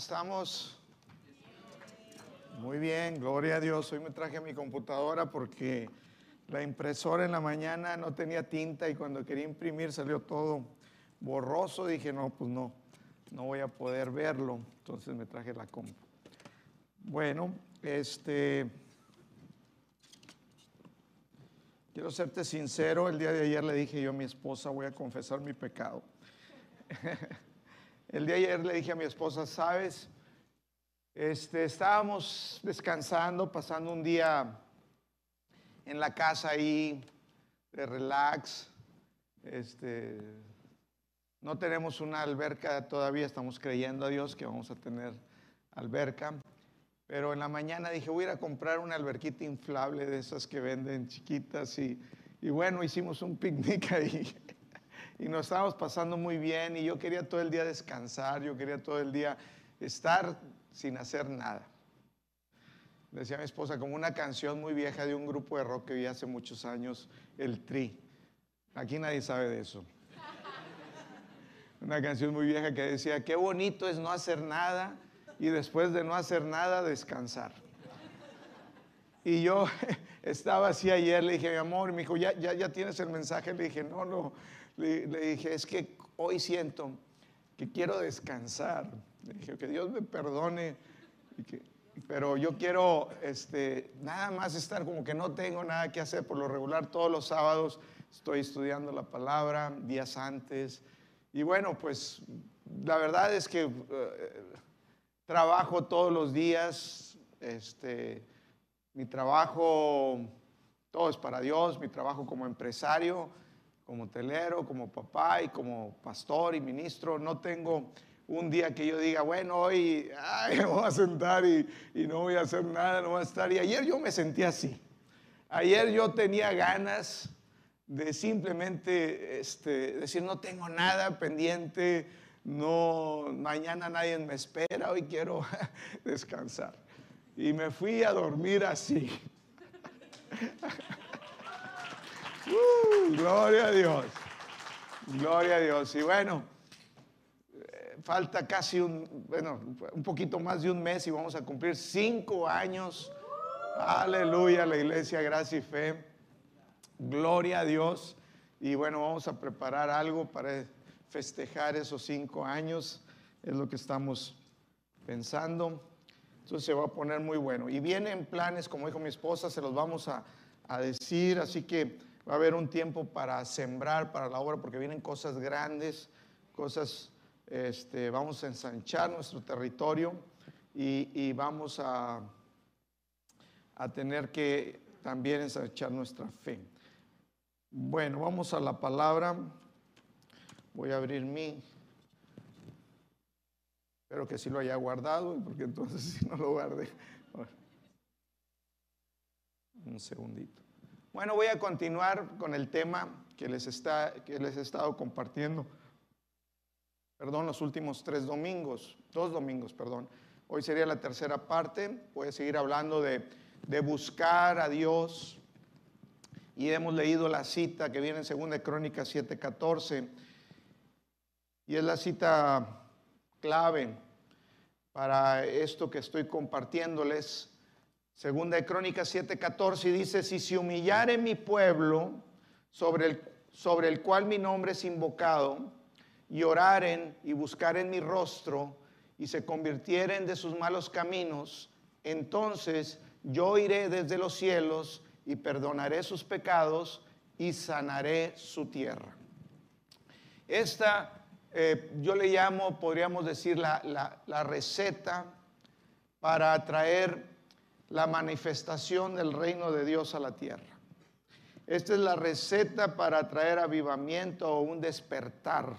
estamos? Muy bien, gloria a Dios. Hoy me traje mi computadora porque la impresora en la mañana no tenía tinta y cuando quería imprimir salió todo borroso. Dije, no, pues no, no voy a poder verlo. Entonces me traje la compu. Bueno, este... Quiero serte sincero, el día de ayer le dije yo a mi esposa, voy a confesar mi pecado. El día de ayer le dije a mi esposa, sabes, este, estábamos descansando, pasando un día en la casa ahí de relax. Este, no tenemos una alberca todavía, estamos creyendo a Dios que vamos a tener alberca. Pero en la mañana dije, voy a ir a comprar una alberquita inflable de esas que venden chiquitas y, y bueno, hicimos un picnic ahí y nos estábamos pasando muy bien y yo quería todo el día descansar, yo quería todo el día estar sin hacer nada. Decía mi esposa, como una canción muy vieja de un grupo de rock que vi hace muchos años, el Tri. Aquí nadie sabe de eso. Una canción muy vieja que decía, qué bonito es no hacer nada y después de no hacer nada, descansar. Y yo estaba así ayer, le dije, mi amor, me dijo, ¿ya, ya, ya tienes el mensaje? Le dije, no, no, le, dije, es que hoy siento que quiero descansar. Le dije, que Dios me perdone, pero yo quiero este, nada más estar como que no tengo nada que hacer. Por lo regular, todos los sábados estoy estudiando la palabra, días antes. Y bueno, pues la verdad es que eh, trabajo todos los días. Este, mi trabajo, todo es para Dios, mi trabajo como empresario como telero, como papá y como pastor y ministro, no tengo un día que yo diga, bueno, hoy me voy a sentar y, no voy a hacer nada, no voy a estar. Y ayer yo me sentí así. Ayer yo tenía ganas de simplemente este, decir, no tengo nada pendiente, no, mañana nadie me espera, hoy quiero descansar. Y me fui a dormir así. Gloria a Dios. Gloria a Dios. Y bueno, eh, falta casi un, bueno, un poquito más de un mes y vamos a cumplir cinco años. Aleluya, la iglesia Gracia y Fe. Gloria a Dios. Y bueno, vamos a preparar algo para festejar esos cinco años. Es lo que estamos pensando. Entonces se va a poner muy bueno. Y vienen planes, como dijo mi esposa, se los vamos a decir. Así que Va a haber un tiempo para sembrar para la obra porque vienen cosas grandes, cosas, este, vamos a ensanchar nuestro territorio y, vamos a, a tener que también ensanchar nuestra fe. Bueno, vamos a la palabra. Voy a abrir mi. Espero que sí lo haya guardado, porque entonces si no lo guardé. Un segundito. Bueno, voy a continuar con el tema que les, está, que les he estado compartiendo. Perdón, los últimos tres domingos, dos domingos, perdón. Hoy sería la tercera parte. Voy a seguir hablando de, de buscar a Dios. Y hemos leído la cita que viene en 2 Crónicas 7:14. Y es la cita clave para esto que estoy compartiéndoles Segunda de Crónicas 7:14 dice, si se humillare mi pueblo sobre el, sobre el cual mi nombre es invocado, y oraren y buscaren mi rostro, y se convirtieren de sus malos caminos, entonces yo iré desde los cielos y perdonaré sus pecados y sanaré su tierra. Esta eh, yo le llamo, podríamos decir, la, la receta para atraer la manifestación del reino de Dios a la tierra. Esta es la receta para traer avivamiento o un despertar,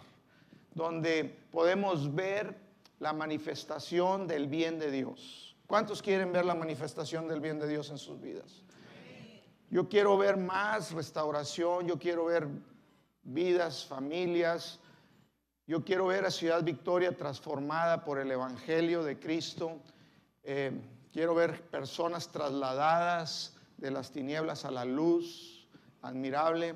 donde podemos ver la manifestación del bien de Dios. ¿Cuántos quieren ver la manifestación del bien de Dios en sus vidas? Yo quiero ver más restauración, yo quiero ver vidas, familias, yo quiero ver a Ciudad Victoria transformada por el Evangelio de Cristo. Eh, Quiero ver personas trasladadas de las tinieblas a la luz, admirable.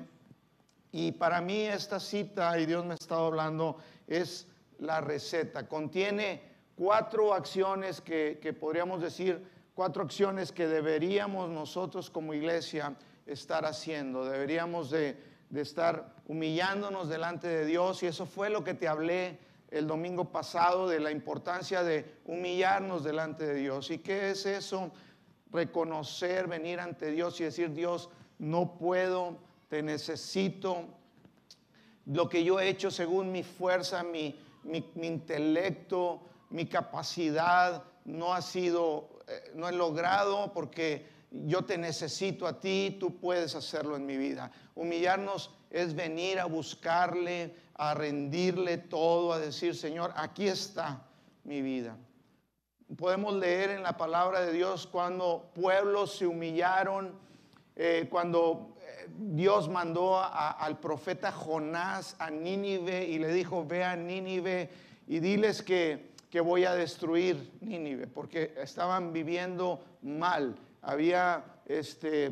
Y para mí esta cita, y Dios me ha estado hablando, es la receta. Contiene cuatro acciones que, podríamos decir, cuatro acciones que deberíamos nosotros como iglesia estar haciendo. Deberíamos de, de estar humillándonos delante de Dios y eso fue lo que te hablé el domingo pasado de la importancia de humillarnos delante de Dios. ¿Y qué es eso? Reconocer, venir ante Dios y decir, Dios, no puedo, te necesito. Lo que yo he hecho según mi fuerza, mi, intelecto, mi capacidad, no ha sido, eh, no he logrado porque yo te necesito a ti, tú puedes hacerlo en mi vida. Humillarnos es venir a buscarle, a rendirle todo, a decir, Señor, aquí está mi vida. Podemos leer en la palabra de Dios cuando pueblos se humillaron, eh, cuando eh, Dios mandó al profeta Jonás a Nínive y le dijo, ve a Nínive y diles que, que voy a destruir Nínive, porque estaban viviendo mal. Había este,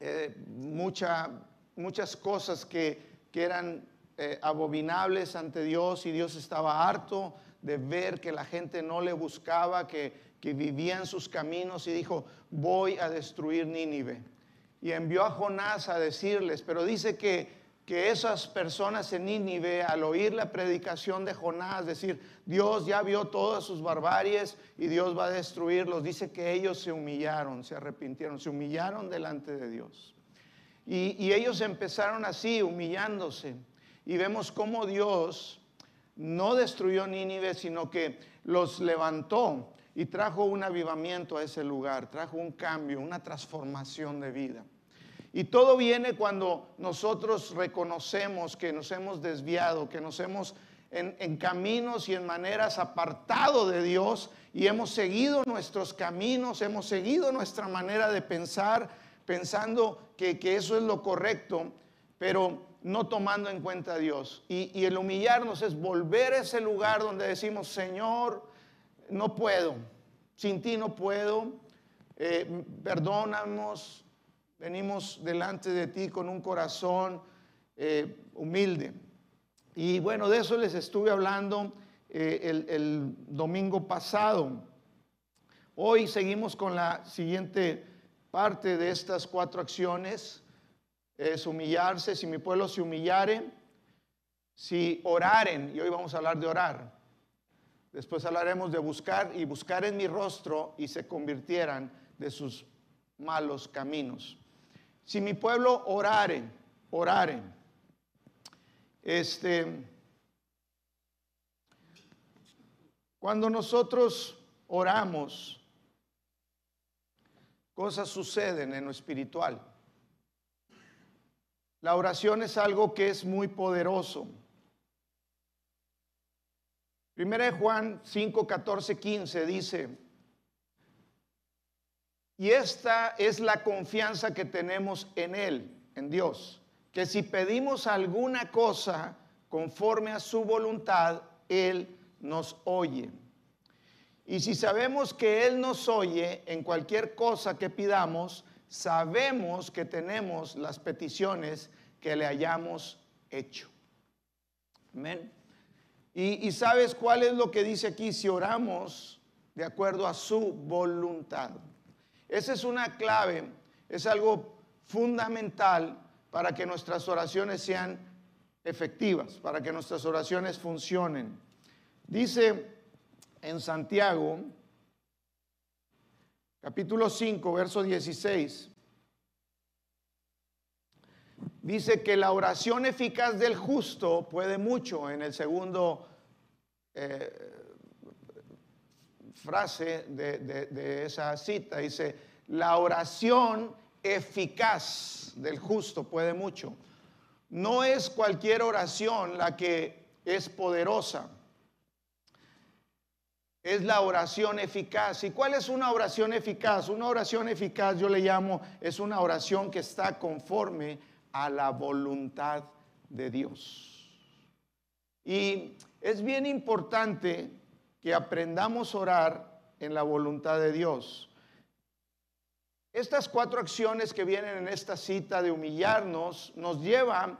eh, mucha, muchas cosas que, que eran eh, abominables ante Dios y Dios estaba harto de ver que la gente no le buscaba, que, que vivía en sus caminos y dijo, voy a destruir Nínive. Y envió a Jonás a decirles, pero dice que, que esas personas en Nínive, al oír la predicación de Jonás, decir, Dios ya vio todas sus barbaries y Dios va a destruirlos, dice que ellos se humillaron, se arrepintieron, se humillaron delante de Dios. Y, y ellos empezaron así, humillándose. Y vemos cómo Dios no destruyó Nínive, sino que los levantó y trajo un avivamiento a ese lugar, trajo un cambio, una transformación de vida. Y todo viene cuando nosotros reconocemos que nos hemos desviado, que nos hemos en, caminos y en maneras apartado de Dios y hemos seguido nuestros caminos, hemos seguido nuestra manera de pensar, pensando que, que eso es lo correcto, pero no tomando en cuenta a Dios. Y, el humillarnos es volver a ese lugar donde decimos, Señor, no puedo, sin ti no puedo, eh, perdónanos, venimos delante de ti con un corazón eh, humilde. Y bueno, de eso les estuve hablando eh, el, el domingo pasado. Hoy seguimos con la siguiente parte de estas cuatro acciones es humillarse, si mi pueblo se humillare, si oraren, y hoy vamos a hablar de orar. Después hablaremos de buscar y buscar en mi rostro y se convirtieran de sus malos caminos. Si mi pueblo orare, orare. Este cuando nosotros oramos, cosas suceden en lo espiritual. La oración es algo que es muy poderoso. Primera de Juan 5, 14, 15 dice, y esta es la confianza que tenemos en Él, en Dios, que si pedimos alguna cosa conforme a su voluntad, Él nos oye. Y si sabemos que Él nos oye en cualquier cosa que pidamos, sabemos que tenemos las peticiones que le hayamos hecho. Amén. Y, sabes cuál es lo que dice aquí, si oramos de acuerdo a su voluntad. Esa es una clave, es algo fundamental para que nuestras oraciones sean efectivas, para que nuestras oraciones funcionen. Dice en Santiago, capítulo 5, verso 16, dice que la oración eficaz del justo puede mucho. En el segundo eh, frase de, de esa cita dice, la oración eficaz del justo puede mucho. No es cualquier oración la que es poderosa. Es la oración eficaz. ¿Y cuál es una oración eficaz? Una oración eficaz yo le llamo, es una oración que está conforme a la voluntad de Dios. Y es bien importante que aprendamos a orar en la voluntad de Dios. Estas cuatro acciones que vienen en esta cita de humillarnos nos llevan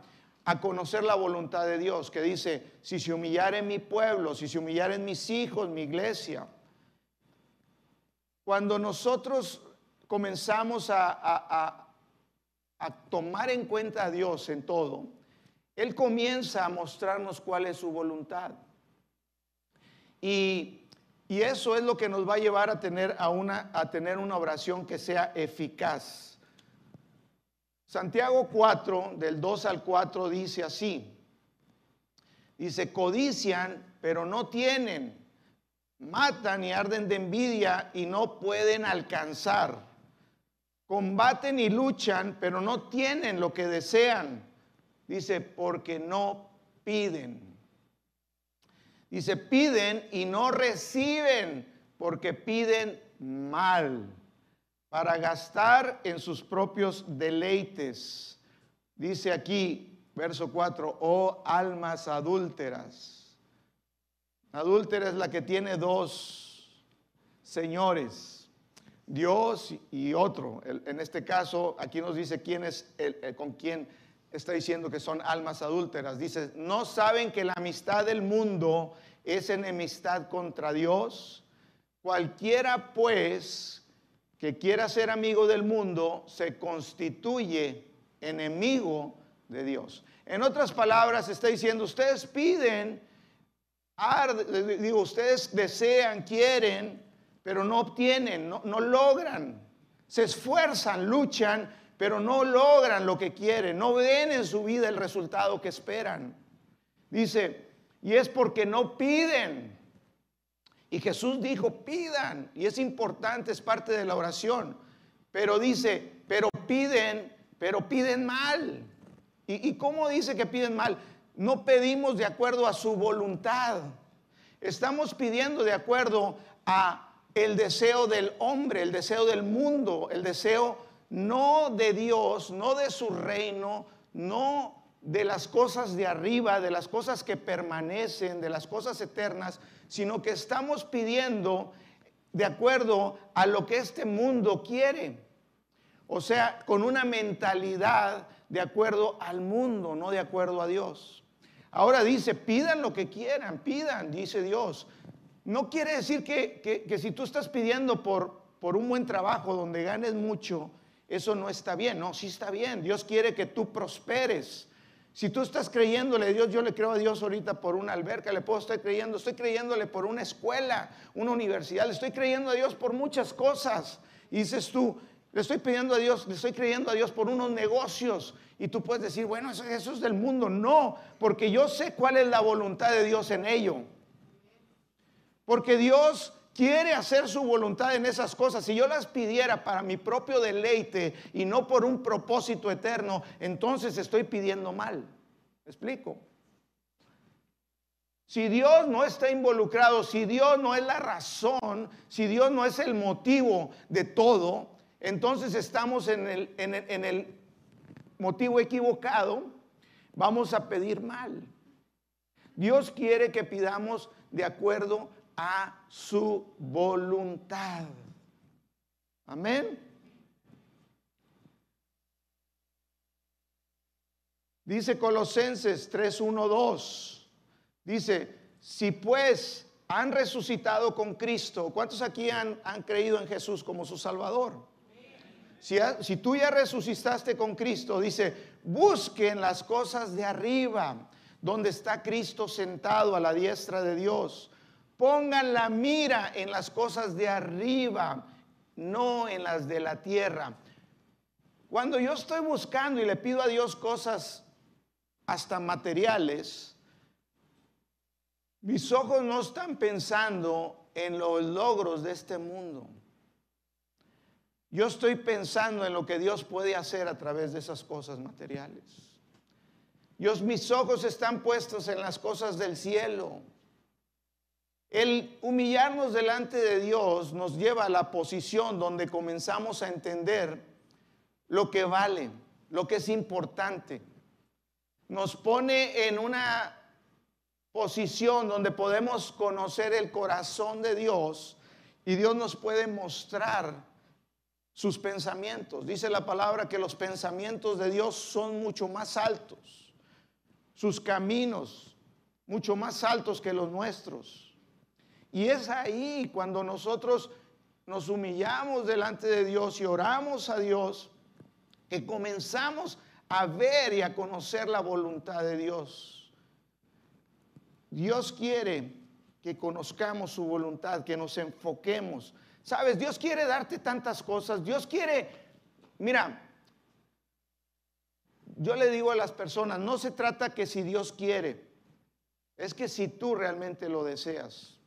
a conocer la voluntad de Dios, que dice, si se humillara en mi pueblo, si se humillara en mis hijos, mi iglesia. Cuando nosotros comenzamos a, a, a tomar en cuenta a Dios en todo, Él comienza a mostrarnos cuál es su voluntad. Y y eso es lo que nos va a llevar a tener, a una, a tener una oración que sea eficaz. Santiago 4, del 2 al 4, dice así. Dice, codician, pero no tienen. Matan y arden de envidia y no pueden alcanzar. Combaten y luchan, pero no tienen lo que desean. Dice, porque no piden. Dice, piden y no reciben porque piden mal para gastar en sus propios deleites. Dice aquí, verso 4, oh almas adúlteras. Adúltera es la que tiene dos señores, Dios y otro. En este caso, aquí nos dice quién es el, con quién está diciendo que son almas adúlteras. Dice, no saben que la amistad del mundo es enemistad contra Dios. Cualquiera pues que quiera ser amigo del mundo se constituye enemigo de Dios. En otras palabras, está diciendo, ustedes piden, digo, ustedes desean, quieren, pero no obtienen, no, no logran. Se esfuerzan, luchan, pero no logran lo que quieren, no ven en su vida el resultado que esperan. Dice, y es porque no piden. Y Jesús dijo, pidan. Y es importante, es parte de la oración. Pero dice, pero piden, pero piden mal. ¿Y, y cómo dice que piden mal? No pedimos de acuerdo a su voluntad. Estamos pidiendo de acuerdo a el deseo del hombre, el deseo del mundo, el deseo no de Dios, no de su reino, no de las cosas de arriba, de las cosas que permanecen, de las cosas eternas, sino que estamos pidiendo de acuerdo a lo que este mundo quiere. O sea, con una mentalidad de acuerdo al mundo, no de acuerdo a Dios. Ahora dice, pidan lo que quieran, pidan, dice Dios. No quiere decir que, si tú estás pidiendo por, por un buen trabajo donde ganes mucho, eso no está bien. No, sí está bien. Dios quiere que tú prosperes. Si tú estás creyéndole a Dios, yo le creo a Dios ahorita por una alberca, le puedo estar creyendo, estoy creyéndole por una escuela, una universidad, le estoy creyendo a Dios por muchas cosas. Y dices tú, le estoy pidiendo a Dios, le estoy creyendo a Dios por unos negocios. Y tú puedes decir, bueno, eso, eso es del mundo. No, porque yo sé cuál es la voluntad de Dios en ello. Porque Dios quiere hacer su voluntad en esas cosas, si yo las pidiera para mi propio deleite y no por un propósito eterno, entonces estoy pidiendo mal. ¿Me explico? Si Dios no está involucrado, si Dios no es la razón, si Dios no es el motivo de todo, entonces estamos en el, en el, en el motivo equivocado, vamos a pedir mal. Dios quiere que pidamos de acuerdo a su voluntad. Amén. Dice Colosenses 2 Dice, si pues han resucitado con Cristo, ¿cuántos aquí han, han creído en Jesús como su Salvador? Si, si, tú ya resucitaste con Cristo, dice, busquen las cosas de arriba, donde está Cristo sentado a la diestra de Dios. Pongan la mira en las cosas de arriba, no en las de la tierra. Cuando yo estoy buscando y le pido a Dios cosas hasta materiales, mis ojos no están pensando en los logros de este mundo. Yo estoy pensando en lo que Dios puede hacer a través de esas cosas materiales. Dios, mis ojos están puestos en las cosas del cielo. El humillarnos delante de Dios nos lleva a la posición donde comenzamos a entender lo que vale, lo que es importante. Nos pone en una posición donde podemos conocer el corazón de Dios y Dios nos puede mostrar sus pensamientos. Dice la palabra que los pensamientos de Dios son mucho más altos. sus caminos, mucho más altos que los nuestros. Y es ahí cuando nosotros nos humillamos delante de Dios y oramos a Dios, que comenzamos a ver y a conocer la voluntad de Dios. Dios quiere que conozcamos su voluntad, que nos enfoquemos. Sabes, Dios quiere darte tantas cosas. Dios quiere, mira, yo le digo a las personas, no se trata que si Dios quiere, es que si tú realmente lo deseas.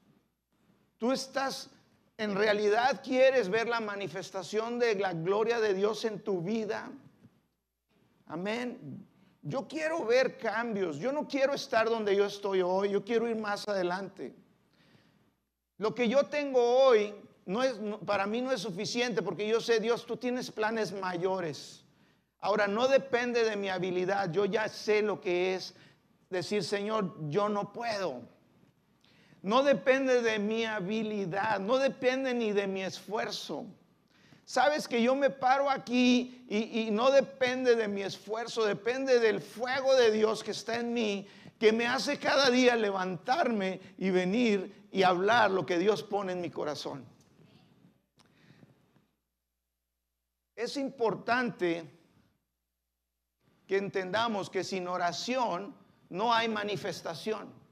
Tú estás, en realidad quieres ver la manifestación de la gloria de Dios en tu vida. Amén. Yo quiero ver cambios. Yo no quiero estar donde yo estoy hoy. Yo quiero ir más adelante. Lo que yo tengo hoy no es, para mí no es suficiente porque yo sé, Dios, tú tienes planes mayores. Ahora, no depende de mi habilidad. Yo ya sé lo que es decir, Señor, yo no puedo. No depende de mi habilidad, no depende ni de mi esfuerzo. Sabes que yo me paro aquí y, no depende de mi esfuerzo, depende del fuego de Dios que está en mí, que me hace cada día levantarme y venir y hablar lo que Dios pone en mi corazón. Es importante que entendamos que sin oración no hay manifestación.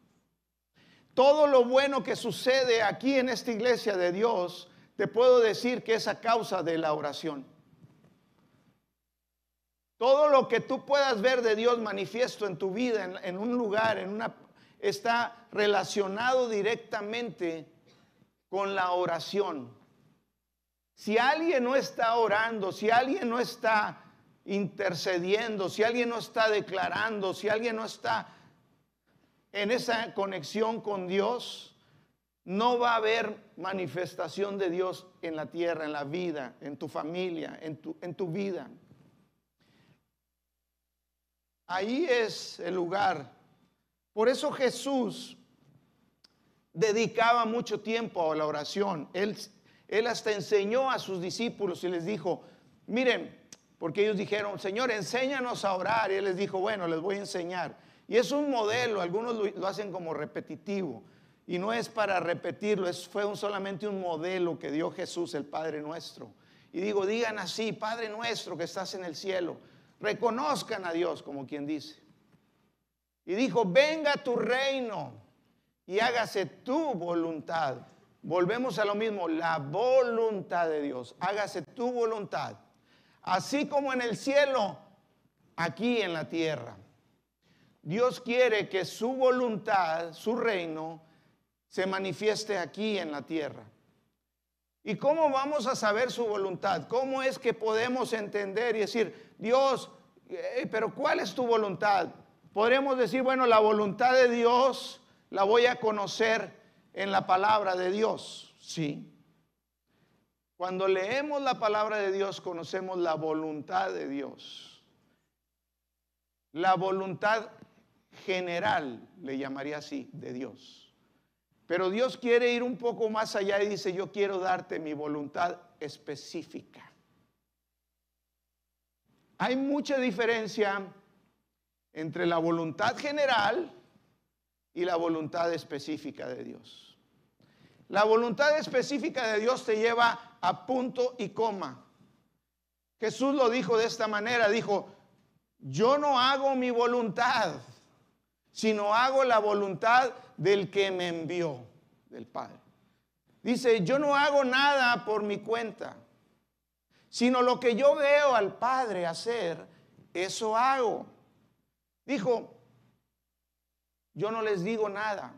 Todo lo bueno que sucede aquí en esta iglesia de Dios te puedo decir que es a causa de la oración. Todo lo que tú puedas ver de Dios manifiesto en tu vida, en, un lugar, en una, está relacionado directamente con la oración. Si alguien no está orando, si alguien no está intercediendo, si alguien no está declarando, si alguien no está en esa conexión con Dios, no va a haber manifestación de Dios en la tierra, en la vida, en tu familia, en tu, en tu vida. Ahí es el lugar. Por eso Jesús dedicaba mucho tiempo a la oración. Él, él hasta enseñó a sus discípulos y les dijo, miren, porque ellos dijeron, Señor, enséñanos a orar. Y Él les dijo, bueno, les voy a enseñar. Y es un modelo, algunos lo hacen como repetitivo. Y no es para repetirlo, es, fue un, solamente un modelo que dio Jesús, el Padre nuestro. Y digo, digan así, Padre nuestro que estás en el cielo, reconozcan a Dios como quien dice. Y dijo, venga tu reino y hágase tu voluntad. Volvemos a lo mismo, la voluntad de Dios, hágase tu voluntad. Así como en el cielo, aquí en la tierra. Dios quiere que su voluntad, su reino, se manifieste aquí en la tierra. ¿Y cómo vamos a saber su voluntad? ¿Cómo es que podemos entender y decir, Dios, eh, pero ¿cuál es tu voluntad? Podremos decir, bueno, la voluntad de Dios la voy a conocer en la palabra de Dios. Sí. Cuando leemos la palabra de Dios, conocemos la voluntad de Dios. La voluntad general, le llamaría así, de Dios. Pero Dios quiere ir un poco más allá y dice, yo quiero darte mi voluntad específica. Hay mucha diferencia entre la voluntad general y la voluntad específica de Dios. La voluntad específica de Dios te lleva a punto y coma. Jesús lo dijo de esta manera, dijo, yo no hago mi voluntad, sino hago la voluntad del que me envió, del Padre. Dice, yo no hago nada por mi cuenta, sino lo que yo veo al Padre hacer, eso hago. Dijo, yo no les digo nada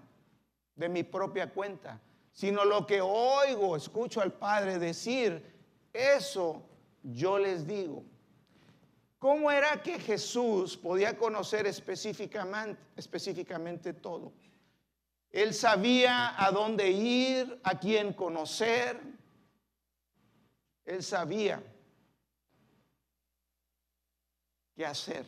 de mi propia cuenta, sino lo que oigo, escucho al Padre decir, eso yo les digo. ¿Cómo era que Jesús podía conocer específicamente, todo? Él sabía a dónde ir, a quién conocer. Él sabía qué hacer.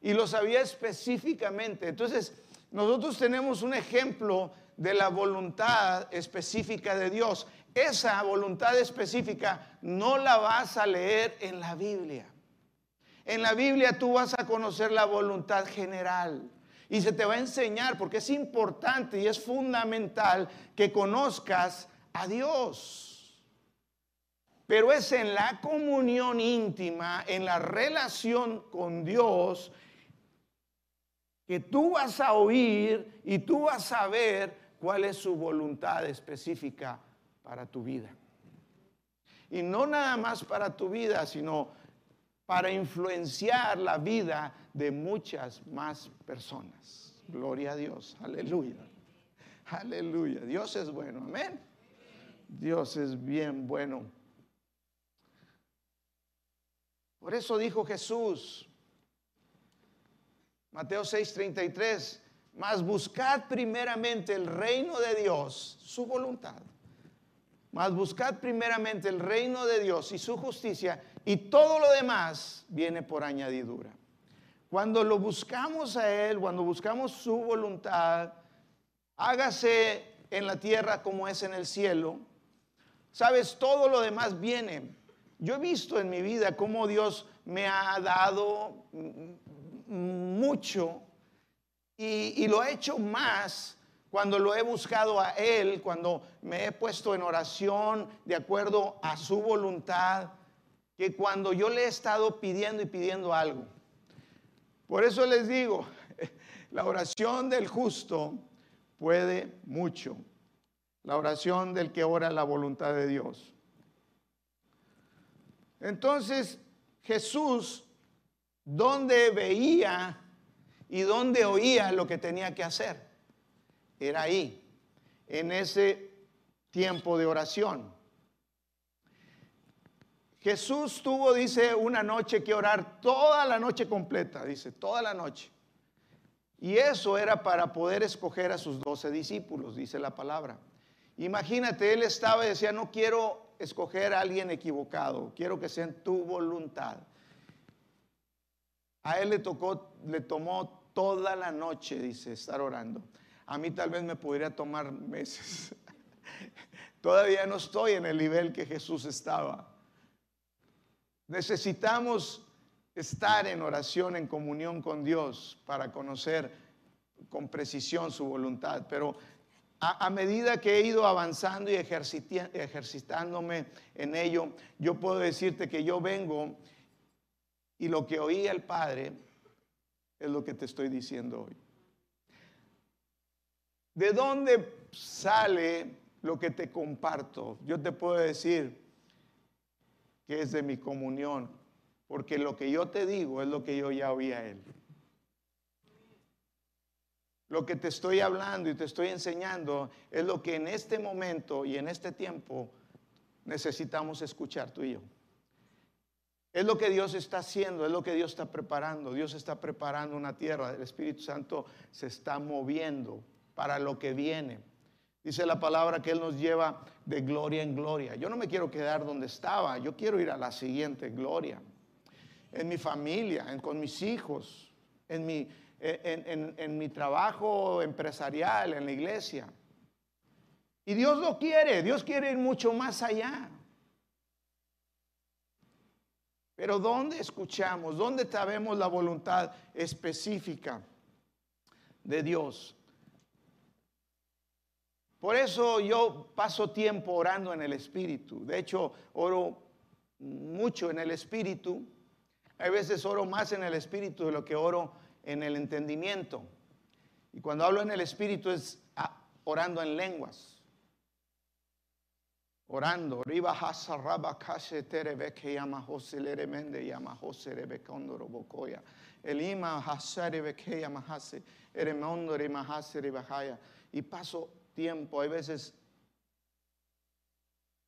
Y lo sabía específicamente. Entonces, nosotros tenemos un ejemplo de la voluntad específica de Dios. Esa voluntad específica no la vas a leer en la Biblia. En la Biblia tú vas a conocer la voluntad general y se te va a enseñar porque es importante y es fundamental que conozcas a Dios. Pero es en la comunión íntima, en la relación con Dios, que tú vas a oír y tú vas a ver cuál es su voluntad específica para tu vida. Y no nada más para tu vida, sino para influenciar la vida de muchas más personas. Gloria a Dios, aleluya. Aleluya. Dios es bueno, amén. Dios es bien bueno. Por eso dijo Jesús, Mateo 6:33, mas buscad primeramente el reino de Dios, su voluntad. Mas buscad primeramente el reino de Dios y su justicia y todo lo demás viene por añadidura. Cuando lo buscamos a Él, cuando buscamos su voluntad, hágase en la tierra como es en el cielo. Sabes, todo lo demás viene. Yo he visto en mi vida cómo Dios me ha dado mucho y, y lo ha hecho más cuando lo he buscado a Él, cuando me he puesto en oración de acuerdo a su voluntad que cuando yo le he estado pidiendo y pidiendo algo. Por eso les digo, la oración del justo puede mucho. La oración del que ora la voluntad de Dios. Entonces, Jesús, donde veía y donde oía lo que tenía que hacer, era ahí, en ese tiempo de oración. Jesús tuvo, dice, una noche que orar toda la noche completa, dice, toda la noche. Y eso era para poder escoger a sus doce discípulos, dice la palabra. Imagínate, él estaba y decía, no quiero escoger a alguien equivocado, quiero que sea en tu voluntad. A él le tocó, le tomó toda la noche, dice, estar orando. A mí tal vez me podría tomar meses. Todavía no estoy en el nivel que Jesús estaba. Necesitamos estar en oración, en comunión con Dios para conocer con precisión su voluntad. Pero a, medida que he ido avanzando y ejercitándome en ello, yo puedo decirte que yo vengo y lo que oía el Padre es lo que te estoy diciendo hoy. ¿De dónde sale lo que te comparto? Yo te puedo decir, que es de mi comunión, porque lo que yo te digo es lo que yo ya oí a Él. Lo que te estoy hablando y te estoy enseñando es lo que en este momento y en este tiempo necesitamos escuchar tú y yo. Es lo que Dios está haciendo, es lo que Dios está preparando. Dios está preparando una tierra, el Espíritu Santo se está moviendo para lo que viene. Dice la palabra que Él nos lleva de gloria en gloria. Yo no me quiero quedar donde estaba, yo quiero ir a la siguiente gloria. En mi familia, con mis hijos, en mi, en mi trabajo empresarial, en la iglesia. Y Dios lo quiere, Dios quiere ir mucho más allá. Pero ¿dónde escuchamos? ¿Dónde sabemos la voluntad específica de Dios? Por eso yo paso tiempo orando en el Espíritu. De hecho, oro mucho en el Espíritu. Hay veces oro más en el Espíritu de lo que oro en el entendimiento. Y cuando hablo en el Espíritu es ah, orando en lenguas. Orando. Y paso tiempo, hay veces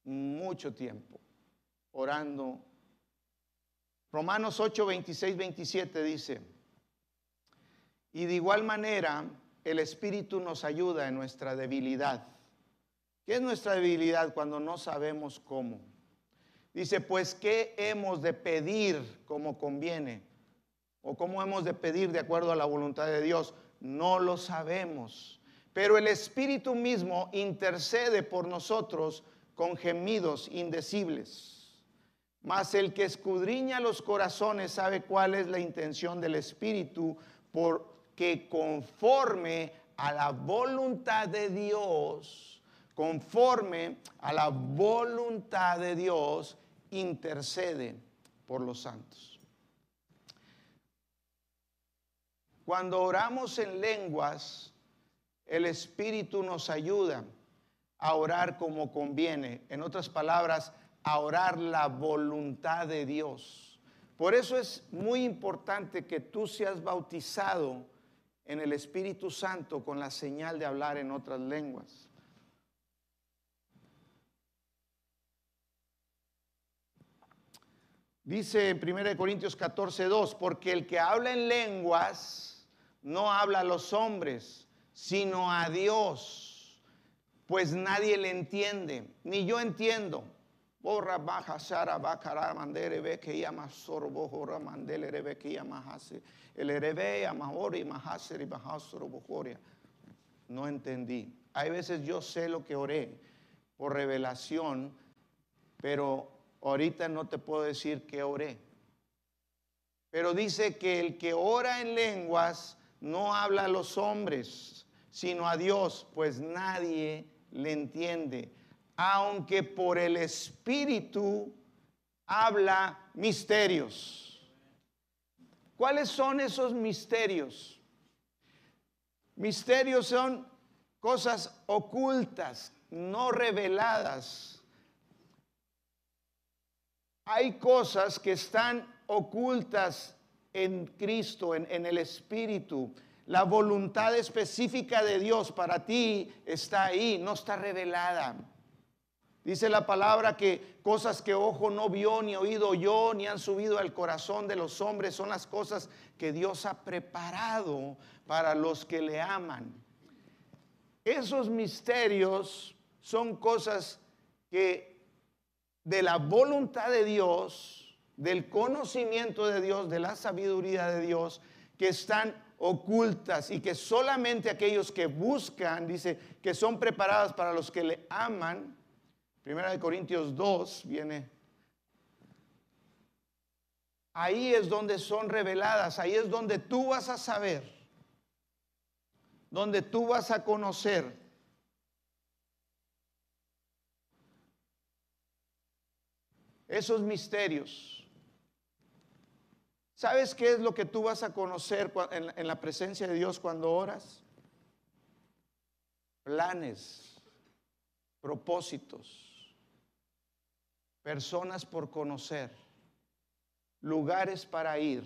mucho tiempo orando. Romanos 8, 26, 27 dice, y de igual manera el Espíritu nos ayuda en nuestra debilidad. ¿Qué es nuestra debilidad cuando no sabemos cómo? Dice, pues, ¿qué hemos de pedir como conviene? ¿O cómo hemos de pedir de acuerdo a la voluntad de Dios? No lo sabemos. Pero el Espíritu mismo intercede por nosotros con gemidos indecibles. Mas el que escudriña los corazones sabe cuál es la intención del Espíritu, porque conforme a la voluntad de Dios, conforme a la voluntad de Dios, intercede por los santos. Cuando oramos en lenguas, el Espíritu nos ayuda a orar como conviene. En otras palabras, a orar la voluntad de Dios. Por eso es muy importante que tú seas bautizado en el Espíritu Santo con la señal de hablar en otras lenguas. Dice en 1 Corintios 14, 2, porque el que habla en lenguas no habla a los hombres, sino a Dios, pues nadie le entiende, ni yo entiendo. Borra baja sara bakara mandere ve que llama soro bojora mandele rebe que llama hase. El erebe amahori mahaseri bahasoro bojoria. No entendí. Hay veces yo sé lo que oré por revelación, pero ahorita no te puedo decir que oré. Pero dice que el que ora en lenguas no habla a los hombres, sino a Dios, pues nadie le entiende aunque por el Espíritu habla misterios. ¿Cuáles son esos misterios? Misterios son cosas ocultas, no reveladas. Hay cosas que están ocultas en Cristo, en, en, el Espíritu. La voluntad específica de Dios para ti está ahí, no está revelada. Dice la palabra que cosas que ojo no vio, ni oído yo, ni han subido al corazón de los hombres, son las cosas que Dios ha preparado para los que le aman. Esos misterios son cosas que de la voluntad de Dios, del conocimiento de Dios, de la sabiduría de Dios, que están ocultas y que solamente aquellos que buscan, dice, que son preparadas para los que le aman, Primera de Corintios 2 viene. Ahí es donde son reveladas, ahí es donde tú vas a saber, donde tú vas a conocer. Esos misterios. ¿Sabes qué es lo que tú vas a conocer en la presencia de Dios cuando oras? Planes, propósitos personas por conocer, lugares para ir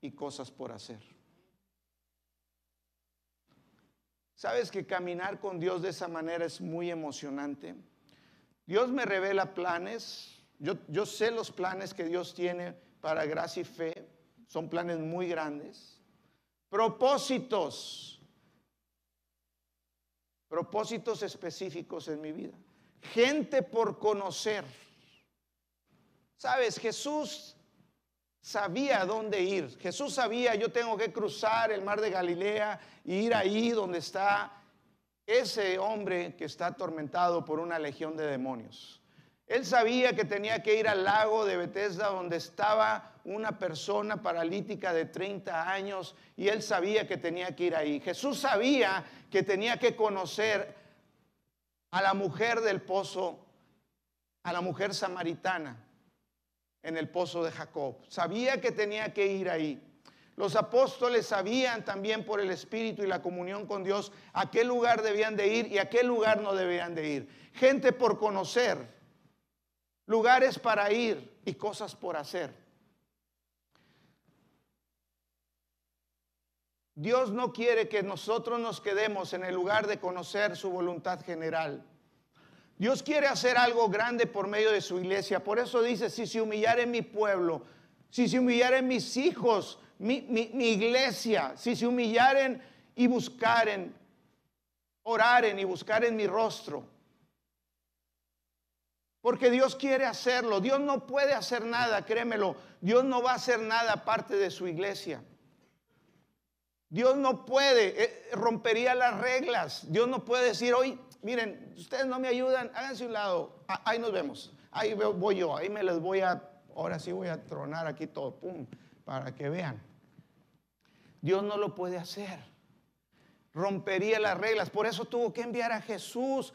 y cosas por hacer. ¿Sabes que caminar con Dios de esa manera es muy emocionante? Dios me revela planes, yo, yo sé los planes que Dios tiene para gracia y fe, son planes muy grandes. Propósitos, propósitos específicos en mi vida. Gente por conocer Sabes, Jesús sabía dónde ir. Jesús sabía, yo tengo que cruzar el mar de Galilea e ir ahí donde está ese hombre que está atormentado por una legión de demonios. Él sabía que tenía que ir al lago de Bethesda donde estaba una persona paralítica de 30 años y él sabía que tenía que ir ahí. Jesús sabía que tenía que conocer a la mujer del pozo, a la mujer samaritana en el pozo de Jacob. Sabía que tenía que ir ahí. Los apóstoles sabían también por el Espíritu y la comunión con Dios a qué lugar debían de ir y a qué lugar no debían de ir. Gente por conocer, lugares para ir y cosas por hacer. Dios no quiere que nosotros nos quedemos en el lugar de conocer su voluntad general. Dios quiere hacer algo grande por medio de su iglesia. Por eso dice, si se humillara en mi pueblo, si se humillaren mis hijos, mi, mi iglesia, si se humillaren y buscaren, oraren y buscaren mi rostro. Porque Dios quiere hacerlo. Dios no puede hacer nada, créemelo. Dios no va a hacer nada aparte de su iglesia. Dios no puede, eh, rompería las reglas. Dios no puede decir, hoy miren, ustedes no me ayudan, háganse un lado, ahí nos vemos, ahí voy yo, ahí me les voy a ahora sí voy a tronar aquí todo, pum, para que vean. Dios no lo puede hacer. Rompería las reglas. Por eso tuvo que enviar a Jesús.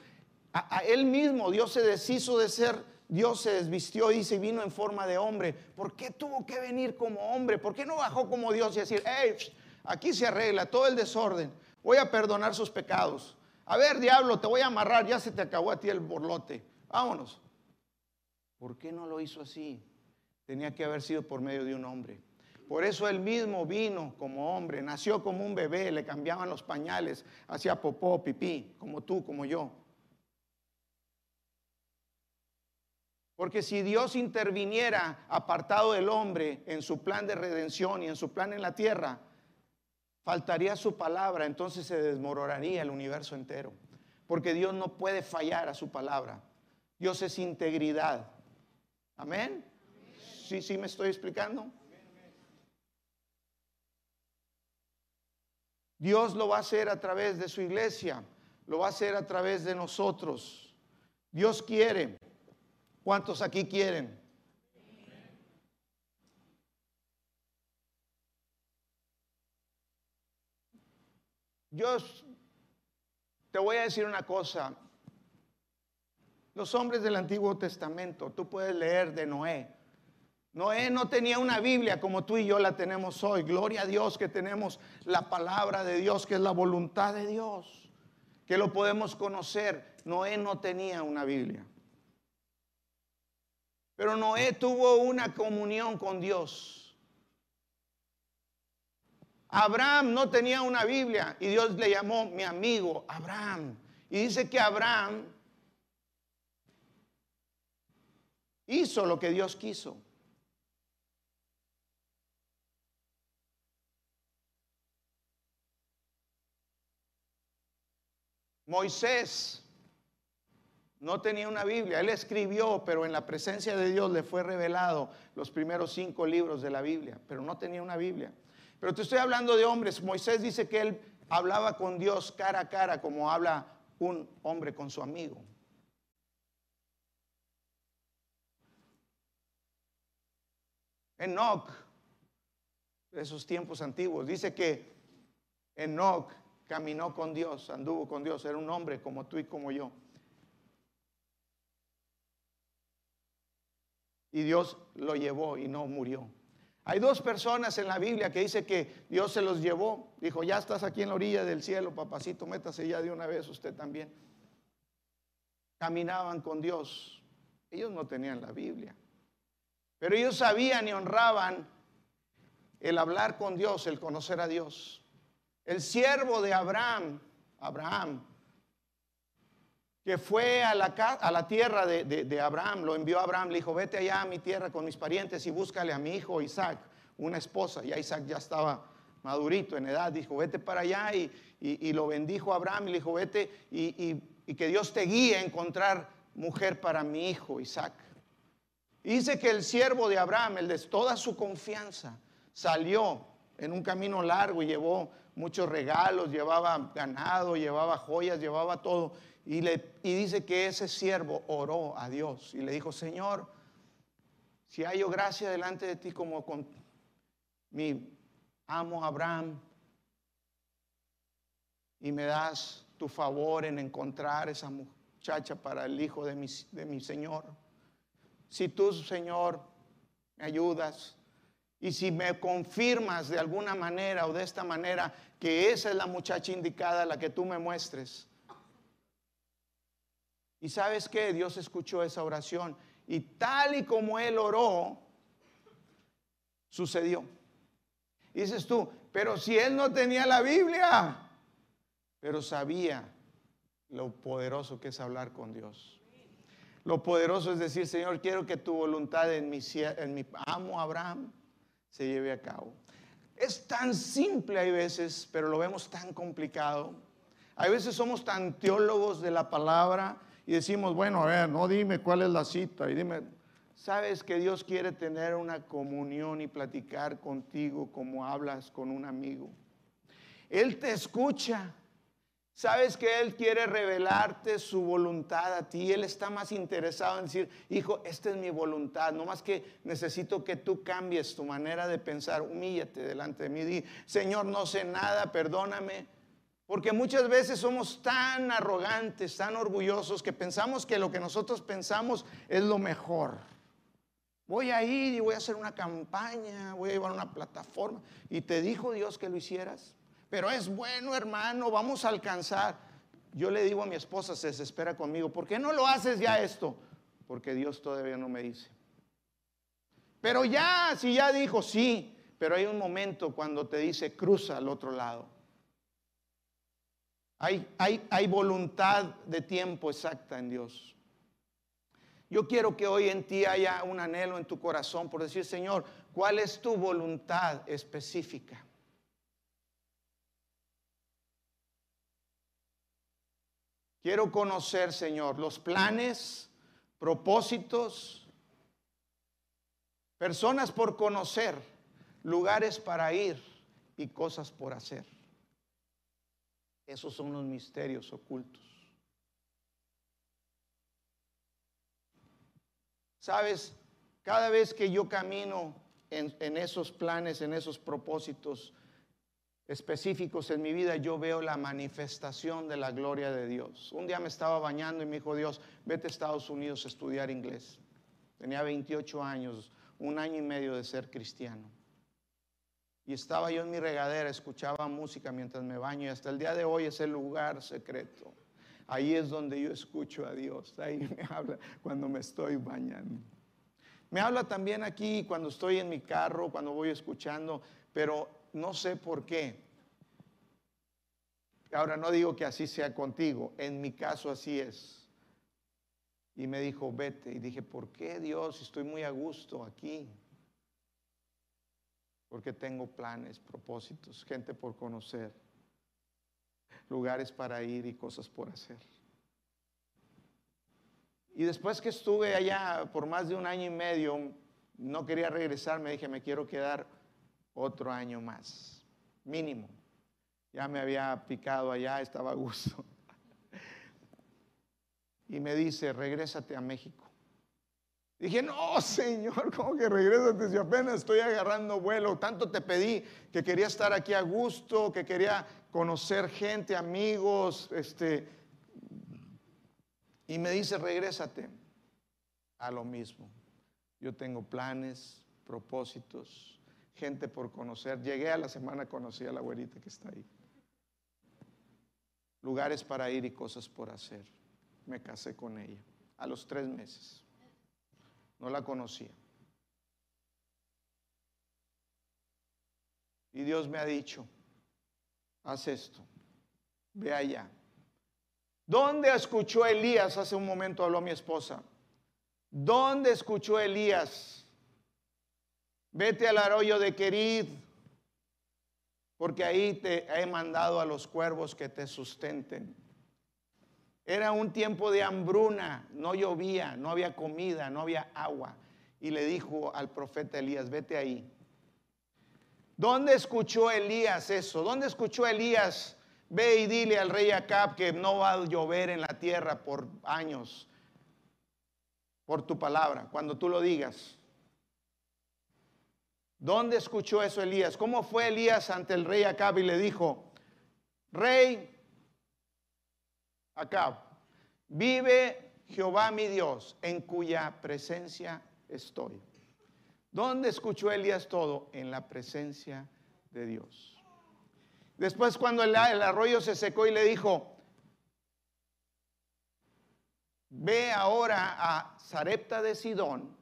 A, él mismo, Dios se deshizo de ser, Dios se desvistió y se vino en forma de hombre. ¿Por qué tuvo que venir como hombre? ¿Por qué no bajó como Dios y decir, hey, aquí se arregla todo el desorden? Voy a perdonar sus pecados. A ver, diablo, te voy a amarrar, ya se te acabó a ti el borlote. Vámonos. ¿Por qué no lo hizo así? Tenía que haber sido por medio de un hombre. Por eso él mismo vino como hombre, nació como un bebé, le cambiaban los pañales, hacía popó, pipí, como tú, como yo. Porque si Dios interviniera apartado del hombre en su plan de redención y en su plan en la tierra, faltaría su palabra, entonces se desmoronaría el universo entero. Porque Dios no puede fallar a su palabra. Dios es integridad. Amén. Sí, sí me estoy explicando. Dios lo va a hacer a través de su iglesia, lo va a hacer a través de nosotros. Dios quiere. ¿Cuántos aquí quieren? Yo te voy a decir una cosa. Los hombres del Antiguo Testamento, tú puedes leer de Noé, Noé no tenía una Biblia como tú y yo la tenemos hoy. Gloria a Dios que tenemos la palabra de Dios, que es la voluntad de Dios, que lo podemos conocer. Noé no tenía una Biblia. Pero Noé tuvo una comunión con Dios. Abraham no tenía una Biblia y Dios le llamó mi amigo Abraham. Y dice que Abraham hizo lo que Dios quiso. Moisés no tenía una Biblia, él escribió, pero en la presencia de Dios le fue revelado los primeros cinco libros de la Biblia, pero no tenía una Biblia. Pero te estoy hablando de hombres. Moisés dice que él hablaba con Dios cara a cara como habla un hombre con su amigo. Enoch, de esos tiempos antiguos, dice que Enoch caminó con Dios, anduvo con Dios, era un hombre como tú y como yo. Y Dios lo llevó y no murió. Hay dos personas en la Biblia que dice que Dios se los llevó. Dijo, ya estás aquí en la orilla del cielo, papacito, métase ya de una vez usted también. Caminaban con Dios. Ellos no tenían la Biblia. Pero ellos sabían y honraban el hablar con Dios, el conocer a Dios. El siervo de Abraham, Abraham, que fue a la, tierra de, Abraham, lo envió a Abraham, le dijo, vete allá a mi tierra con mis parientes y búscale a mi hijo Isaac, una esposa. Ya Isaac ya estaba madurito en edad, dijo, vete para allá y, lo bendijo a Abraham y le dijo, vete y, y, que Dios te guíe a encontrar mujer para mi hijo Isaac. Dice que el siervo de Abraham, el de toda su confianza, salió en un camino largo y llevó muchos regalos, llevaba ganado, llevaba joyas, llevaba todo. Y, le, y dice que ese siervo oró a Dios y le dijo, Señor, si hallo gracia delante de ti como con mi amo Abraham, y me das tu favor en encontrar esa muchacha para el hijo de mi, de mi Señor. Si tú, Señor, me ayudas, y si me confirmas de alguna manera o de esta manera que esa es la muchacha indicada, la que tú me muestres. Y sabes que Dios escuchó esa oración y tal y como él oró, sucedió. dices tú, pero si él no tenía la Biblia, pero sabía lo poderoso que es hablar con Dios. Lo poderoso es decir, Señor, quiero que tu voluntad en mi, en mi amo Abraham se lleve a cabo. Es tan simple hay veces, pero lo vemos tan complicado. Hay veces somos tan teólogos de la palabra y decimos, bueno, a ver, no dime cuál es la cita y dime, sabes que Dios quiere tener una comunión y platicar contigo como hablas con un amigo. Él te escucha Sabes que Él quiere revelarte su voluntad a ti. Él está más interesado en decir, hijo, esta es mi voluntad. No más que necesito que tú cambies tu manera de pensar. Humíllate delante de mí. Di, Señor, no sé nada, perdóname. Porque muchas veces somos tan arrogantes, tan orgullosos, que pensamos que lo que nosotros pensamos es lo mejor. Voy a ir y voy a hacer una campaña, voy a llevar una plataforma. ¿Y te dijo Dios que lo hicieras? pero es bueno, hermano, vamos a alcanzar. Yo le digo a mi esposa, se desespera conmigo, ¿por qué no lo haces ya esto? Porque Dios todavía no me dice. Pero ya, si ya dijo, sí, pero hay un momento cuando te dice, cruza al otro lado. Hay, hay, hay voluntad de tiempo exacta en Dios. Yo quiero que hoy en ti haya un anhelo en tu corazón por decir, Señor, ¿cuál es tu voluntad específica? Quiero conocer, Señor, los planes, propósitos, personas por conocer, lugares para ir y cosas por hacer. Esos son los misterios ocultos. Sabes, cada vez que yo camino en, esos planes, en esos propósitos, específicos en mi vida, yo veo la manifestación de la gloria de Dios. Un día me estaba bañando y me dijo Dios, vete a Estados Unidos a estudiar inglés. Tenía 28 años, un año y medio de ser cristiano. Y estaba yo en mi regadera, escuchaba música mientras me baño y hasta el día de hoy es el lugar secreto. Ahí es donde yo escucho a Dios. Ahí me habla cuando me estoy bañando. Me habla también aquí cuando estoy en mi carro, cuando voy escuchando, pero no sé por qué. Ahora no digo que así sea contigo, en mi caso así es. Y me dijo, vete. Y dije, ¿por qué Dios? Estoy muy a gusto aquí. Porque tengo planes, propósitos, gente por conocer, lugares para ir y cosas por hacer. Y después que estuve allá por más de un año y medio, no quería regresar, me dije, me quiero quedar otro año más, mínimo. Ya me había picado allá, estaba a gusto. Y me dice, regrésate a México. Dije, no, Señor, ¿cómo que regrésate si apenas estoy agarrando vuelo? Tanto te pedí que quería estar aquí a gusto, que quería conocer gente, amigos, este. Y me dice, regrésate a lo mismo. Yo tengo planes, propósitos, gente por conocer. Llegué a la semana, conocí a la abuelita que está ahí. Lugares para ir y cosas por hacer. Me casé con ella a los tres meses. No la conocía. Y Dios me ha dicho, haz esto, ve allá. ¿Dónde escuchó Elías? Hace un momento habló mi esposa. ¿Dónde escuchó Elías Vete al arroyo de Querid, porque ahí te he mandado a los cuervos que te sustenten. Era un tiempo de hambruna, no llovía, no había comida, no había agua. Y le dijo al profeta Elías, vete ahí. ¿Dónde escuchó Elías eso? ¿Dónde escuchó Elías? Ve y dile al rey Acab que no va a llover en la tierra por años, por tu palabra, cuando tú lo digas. ¿Dónde escuchó eso Elías? ¿Cómo fue Elías ante el rey Acab y le dijo, rey Acab, vive Jehová mi Dios, en cuya presencia estoy? ¿Dónde escuchó Elías todo? En la presencia de Dios. Después cuando el, el arroyo se secó y le dijo, ve ahora a Sarepta de Sidón,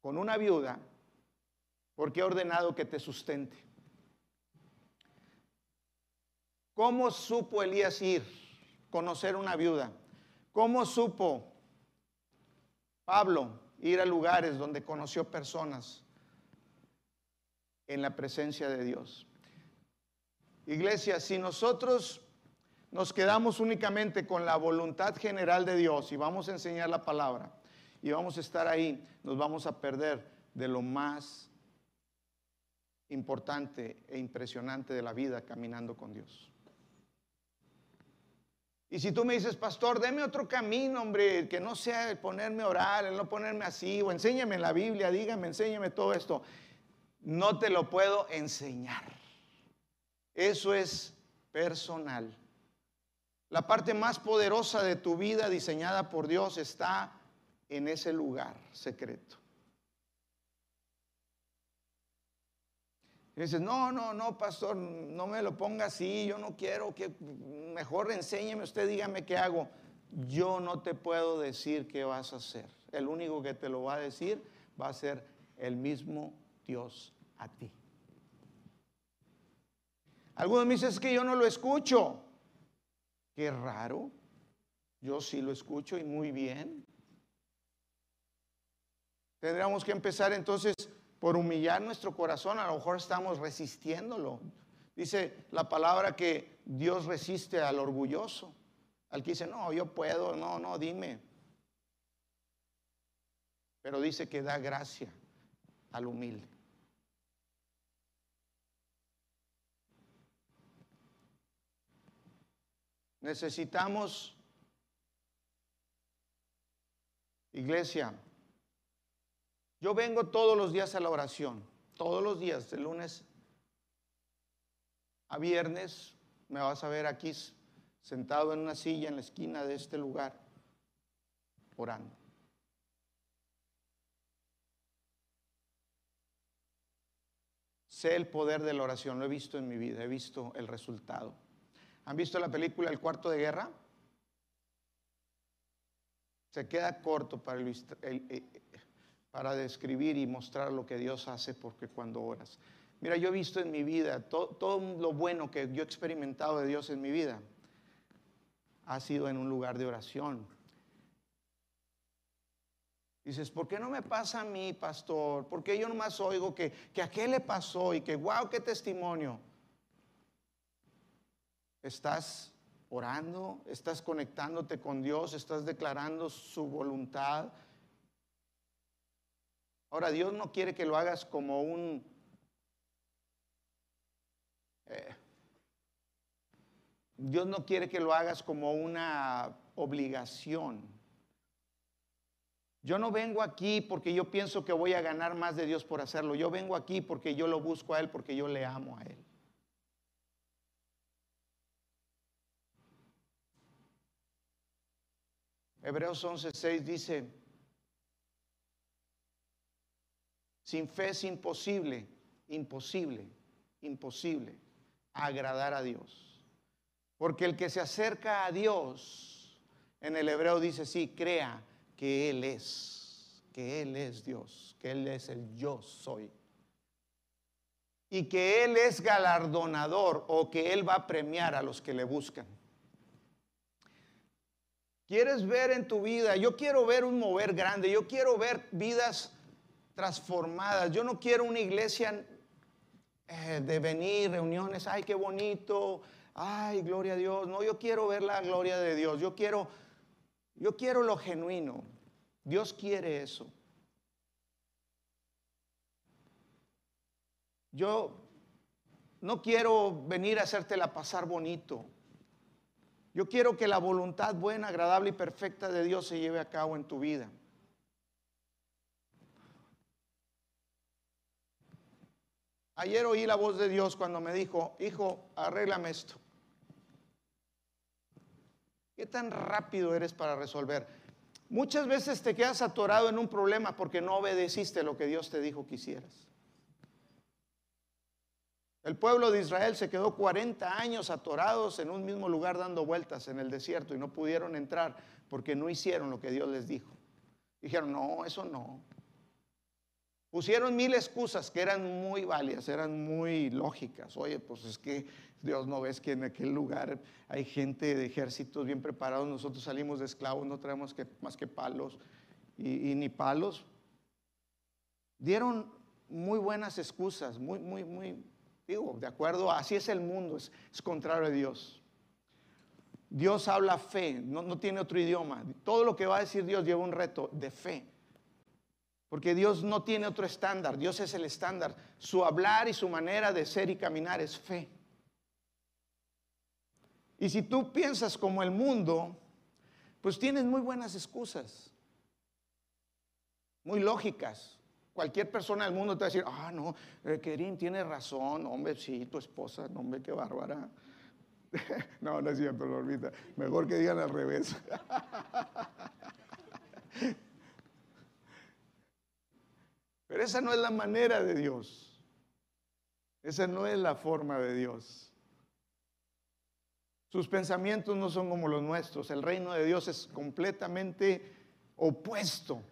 con una viuda porque he ordenado que te sustente. ¿Cómo supo Elías ir, conocer una viuda? ¿Cómo supo Pablo ir a lugares donde conoció personas en la presencia de Dios? Iglesia, si nosotros nos quedamos únicamente con la voluntad general de Dios y vamos a enseñar la palabra, y vamos a estar ahí, nos vamos a perder de lo más importante e impresionante de la vida caminando con Dios. Y si tú me dices, pastor, deme otro camino, hombre, que no sea el ponerme a orar, el no ponerme así, o enséñame la Biblia, dígame, enséñame todo esto. No te lo puedo enseñar. Eso es personal. La parte más poderosa de tu vida diseñada por Dios está en ese lugar secreto. Y dices, no, no, no, pastor, no me lo ponga así, yo no quiero que, mejor enséñeme usted, dígame qué hago. Yo no te puedo decir qué vas a hacer. El único que te lo va a decir va a ser el mismo Dios a ti. Algunos me dicen, es que yo no lo escucho. Qué raro. Yo sí lo escucho y muy bien. Tendríamos que empezar entonces por humillar nuestro corazón, a lo mejor estamos resistiéndolo. Dice la palabra que Dios resiste al orgulloso, al que dice, no, yo puedo, no, no, dime. Pero dice que da gracia al humilde. Necesitamos, iglesia, yo vengo todos los días a la oración, todos los días, de lunes a viernes, me vas a ver aquí sentado en una silla en la esquina de este lugar, orando. Sé el poder de la oración, lo he visto en mi vida, he visto el resultado. ¿Han visto la película El cuarto de guerra? Se queda corto para el, el, para describir y mostrar lo que Dios hace porque cuando oras. Mira, yo he visto en mi vida todo, lo bueno que yo he experimentado de Dios en mi vida ha sido en un lugar de oración. Dices, ¿por qué no me pasa a mí, pastor? ¿Por qué yo nomás oigo que, que a qué le pasó y que, wow, qué testimonio? Estás orando, estás conectándote con Dios, estás declarando su voluntad, Ahora, Dios no quiere que lo hagas como un... Eh, Dios no quiere que lo hagas como una obligación. Yo no vengo aquí porque yo pienso que voy a ganar más de Dios por hacerlo. Yo vengo aquí porque yo lo busco a Él, porque yo le amo a Él. Hebreos 11:6 dice, Sin fe es imposible, imposible, imposible agradar a Dios. Porque el que se acerca a Dios, en el hebreo dice, sí, crea que Él es, que Él es Dios, que Él es el yo soy. Y que Él es galardonador o que Él va a premiar a los que le buscan. ¿Quieres ver en tu vida? Yo quiero ver un mover grande, yo quiero ver vidas transformadas. Yo no quiero una iglesia eh, de venir, reuniones, ay, qué bonito, ay, gloria a Dios. No, yo quiero ver la gloria de Dios. Yo quiero, yo quiero lo genuino. Dios quiere eso. Yo no quiero venir a hacértela pasar bonito. Yo quiero que la voluntad buena, agradable y perfecta de Dios se lleve a cabo en tu vida. Ayer oí la voz de Dios cuando me dijo, hijo, arréglame esto. ¿Qué tan rápido eres para resolver? Muchas veces te quedas atorado en un problema porque no obedeciste lo que Dios te dijo que hicieras. El pueblo de Israel se quedó 40 años atorados en un mismo lugar dando vueltas en el desierto y no pudieron entrar porque no hicieron lo que Dios les dijo. Dijeron, no, eso no. Pusieron mil excusas que eran muy válidas, eran muy lógicas. Oye, pues es que Dios no ves que en aquel lugar hay gente de ejércitos bien preparados. Nosotros salimos de esclavos, no traemos más que palos y, ni palos. Dieron muy buenas excusas, muy, muy, muy, digo, de acuerdo, así es el mundo, es, contrario a Dios. Dios habla fe, no tiene otro idioma. Todo lo que va a decir Dios lleva un reto de fe. Porque Dios no tiene otro estándar, Dios es el estándar. Su hablar y su manera de ser y caminar es fe. Y si tú piensas como el mundo, pues tienes muy buenas excusas, muy lógicas. Cualquier persona del mundo te va a decir, ah, no, eh, Kerim tiene razón, hombre, sí, tu esposa, hombre, qué bárbara. no, no es cierto, Lormita. Mejor que digan al revés. Pero esa no es la manera de Dios. Esa no es la forma de Dios. Sus pensamientos no son como los nuestros. El reino de Dios es completamente opuesto.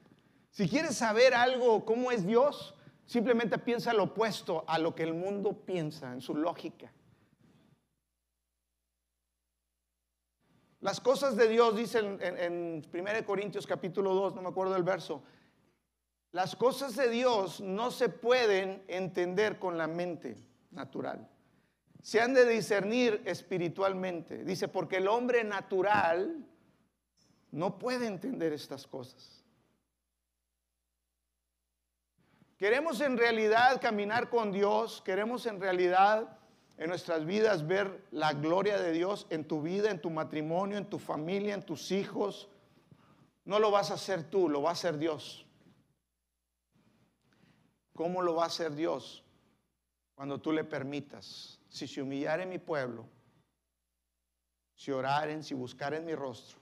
Si quieres saber algo, cómo es Dios, simplemente piensa lo opuesto a lo que el mundo piensa en su lógica. Las cosas de Dios, dice en, 1 Corintios capítulo 2, no me acuerdo del verso, las cosas de Dios no se pueden entender con la mente natural. Se han de discernir espiritualmente. Dice, porque el hombre natural no puede entender estas cosas. Queremos en realidad caminar con Dios, queremos en realidad en nuestras vidas ver la gloria de Dios en tu vida, en tu matrimonio, en tu familia, en tus hijos. No lo vas a hacer tú, lo va a hacer Dios. ¿Cómo lo va a hacer Dios? Cuando tú le permitas. Si se humillare mi pueblo, si oraren, si buscaren mi rostro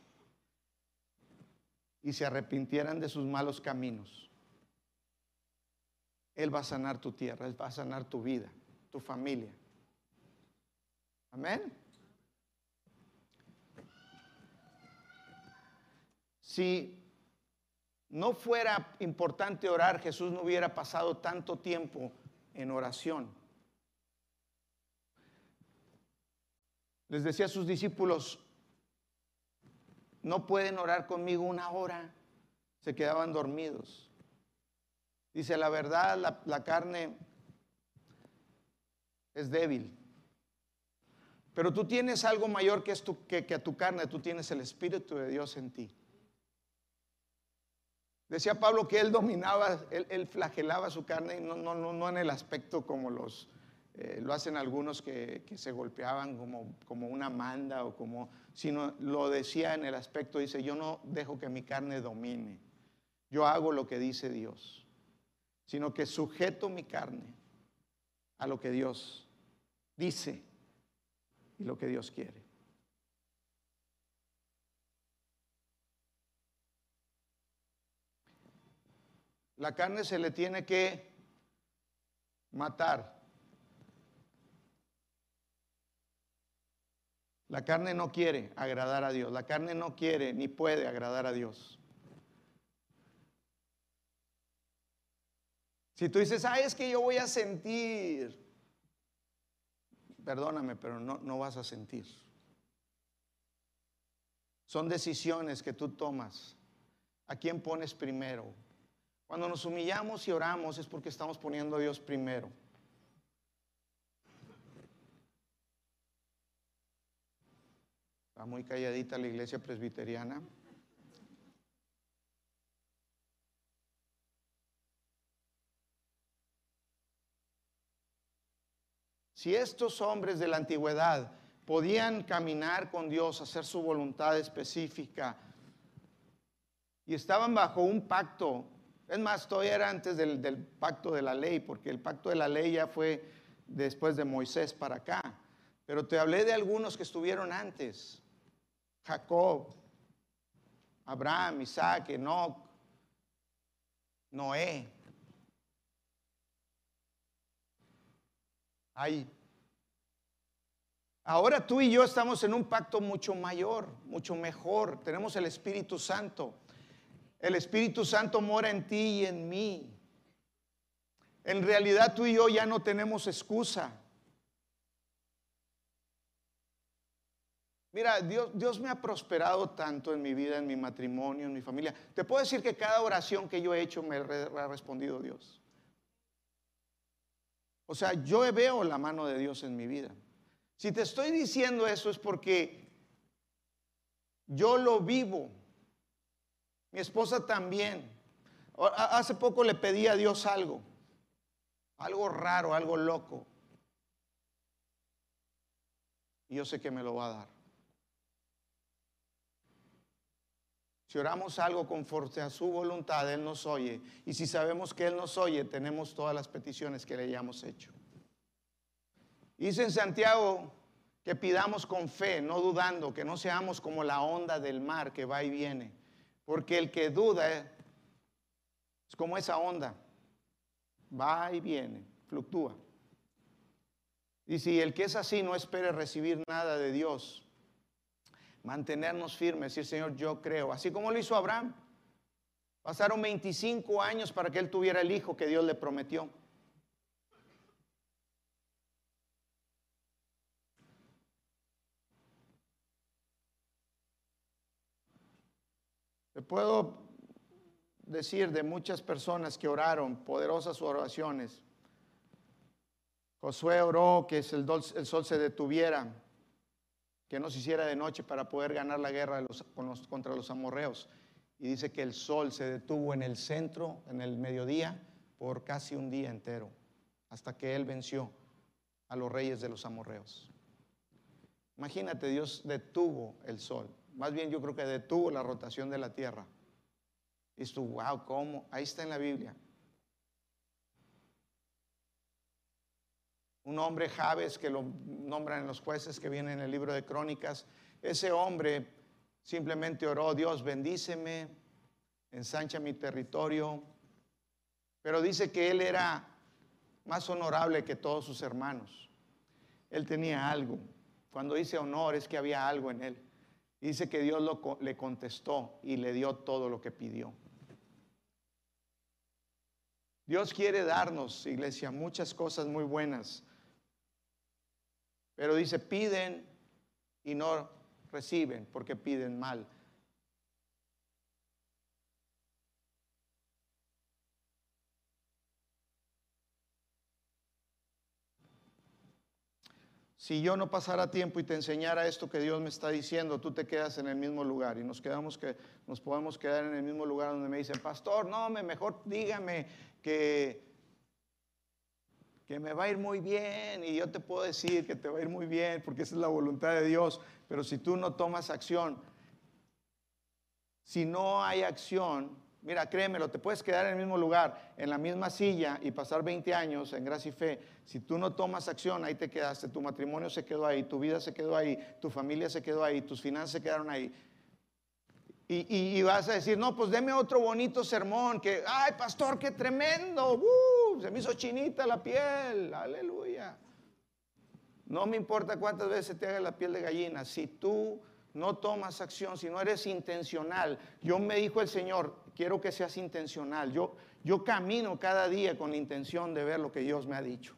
y se arrepintieran de sus malos caminos, Él va a sanar tu tierra, Él va a sanar tu vida, tu familia. Amén. Si no fuera importante orar, Jesús no hubiera pasado tanto tiempo en oración. Les decía a sus discípulos, no pueden orar conmigo una hora. Se quedaban dormidos. Dice, la verdad, la, carne es débil. Pero tú tienes algo mayor que, que, a tu carne, tú tienes el Espíritu de Dios en ti. Decía Pablo que él dominaba, él, flagelaba su carne, no, no, en el aspecto como los, eh, lo hacen algunos que, que, se golpeaban como, como una manda o como, sino lo decía en el aspecto, dice, yo no dejo que mi carne domine, yo hago lo que dice Dios, sino que sujeto mi carne a lo que Dios dice y lo que Dios quiere. La carne se le tiene que matar. La carne no quiere agradar a Dios. La carne no quiere ni puede agradar a Dios. Si tú dices, ah, es que yo voy a sentir perdóname, pero no, no vas a sentir. Son decisiones que tú tomas. ¿A quién pones primero? Cuando nos humillamos y oramos es porque estamos poniendo a Dios primero. Está muy calladita la iglesia presbiteriana. Si estos hombres de la antigüedad podían caminar con Dios, hacer su voluntad específica, y estaban bajo un pacto, es más, todavía era antes del, pacto de la ley, porque el pacto de la ley ya fue después de Moisés para acá, pero te hablé de algunos que estuvieron antes, Jacob, Abraham, Isaac, Enoch, Noé, Ahora tú y yo estamos en un pacto mucho mayor, mucho mejor. Tenemos el Espíritu Santo. El Espíritu Santo mora en ti y en mí. En realidad tú y yo ya no tenemos excusa. Mira, Dios, Dios, me ha prosperado tanto en mi vida, en mi matrimonio, en mi familia. Te puedo decir que cada oración que yo he hecho me ha respondido Dios. O sea, yo veo la mano de Dios en mi vida. Si te estoy diciendo eso es porque yo lo vivo. Mi esposa también. Hace poco le pedí a Dios algo, algo raro, algo loco. Y yo sé que me lo va a dar. Si oramos algo conforme a su voluntad, Él nos oye. Y si sabemos que Él nos oye, tenemos todas las peticiones que le hayamos hecho. Dice en Santiago que pidamos con fe, no dudando, que no seamos como la onda del mar que va y viene. Porque el que duda es como esa onda, va y viene, fluctúa. Y si el que es así no espere recibir nada de Dios, mantenernos firmes, decir, Señor, yo creo, así como lo hizo Abraham. Pasaron 25 años para que él tuviera el hijo que Dios le prometió. Puedo decir de muchas personas que oraron, poderosas oraciones. Josué oró que el sol se detuviera que no se hiciera de noche para poder ganar la guerra contra los amorreos. Y dice que el sol se detuvo en el centro, en el mediodía, por casi un día entero, hasta que él venció a los reyes de los amorreos. Imagínate, Dios detuvo el sol. Más bien yo creo que detuvo la rotación de la tierra. Y wow, ¿cómo? Ahí está en la Biblia. un hombre Javes que lo nombran en los jueces que vienen en el libro de crónicas. Ese hombre simplemente oró, Dios bendíceme, ensancha mi territorio, pero dice que él era más honorable que todos sus hermanos. Él tenía algo. Cuando dice honor es que había algo en él. Dice que Dios le contestó y le dio todo lo que pidió. Dios quiere darnos, iglesia, muchas cosas muy buenas. Pero dice, piden y no reciben porque piden mal. Si yo no pasara tiempo y te enseñara esto que Dios me está diciendo, tú te quedas en el mismo lugar y nos quedamos que nos podemos quedar en el mismo lugar donde me dicen, "Pastor, no, me mejor dígame que que me va a ir muy bien y yo te puedo decir que te va a ir muy bien porque esa es la voluntad de Dios, pero si tú no tomas acción, si no hay acción, mira, créemelo, te puedes quedar en el mismo lugar, en la misma silla y pasar 20 años en gracia y fe. Si tú no tomas acción, ahí te quedaste, tu matrimonio se quedó ahí, tu vida se quedó ahí, tu familia se quedó ahí, tus finanzas se quedaron ahí. Y, vas a decir, no, pues deme otro bonito sermón, que, ay, pastor, qué tremendo, uh, se me hizo chinita la piel, aleluya. No me importa cuántas veces te haga la piel de gallina, si tú no tomas acción, si no eres intencional, yo me dijo el Señor, quiero que seas intencional, yo, yo camino cada día con la intención de ver lo que Dios me ha dicho.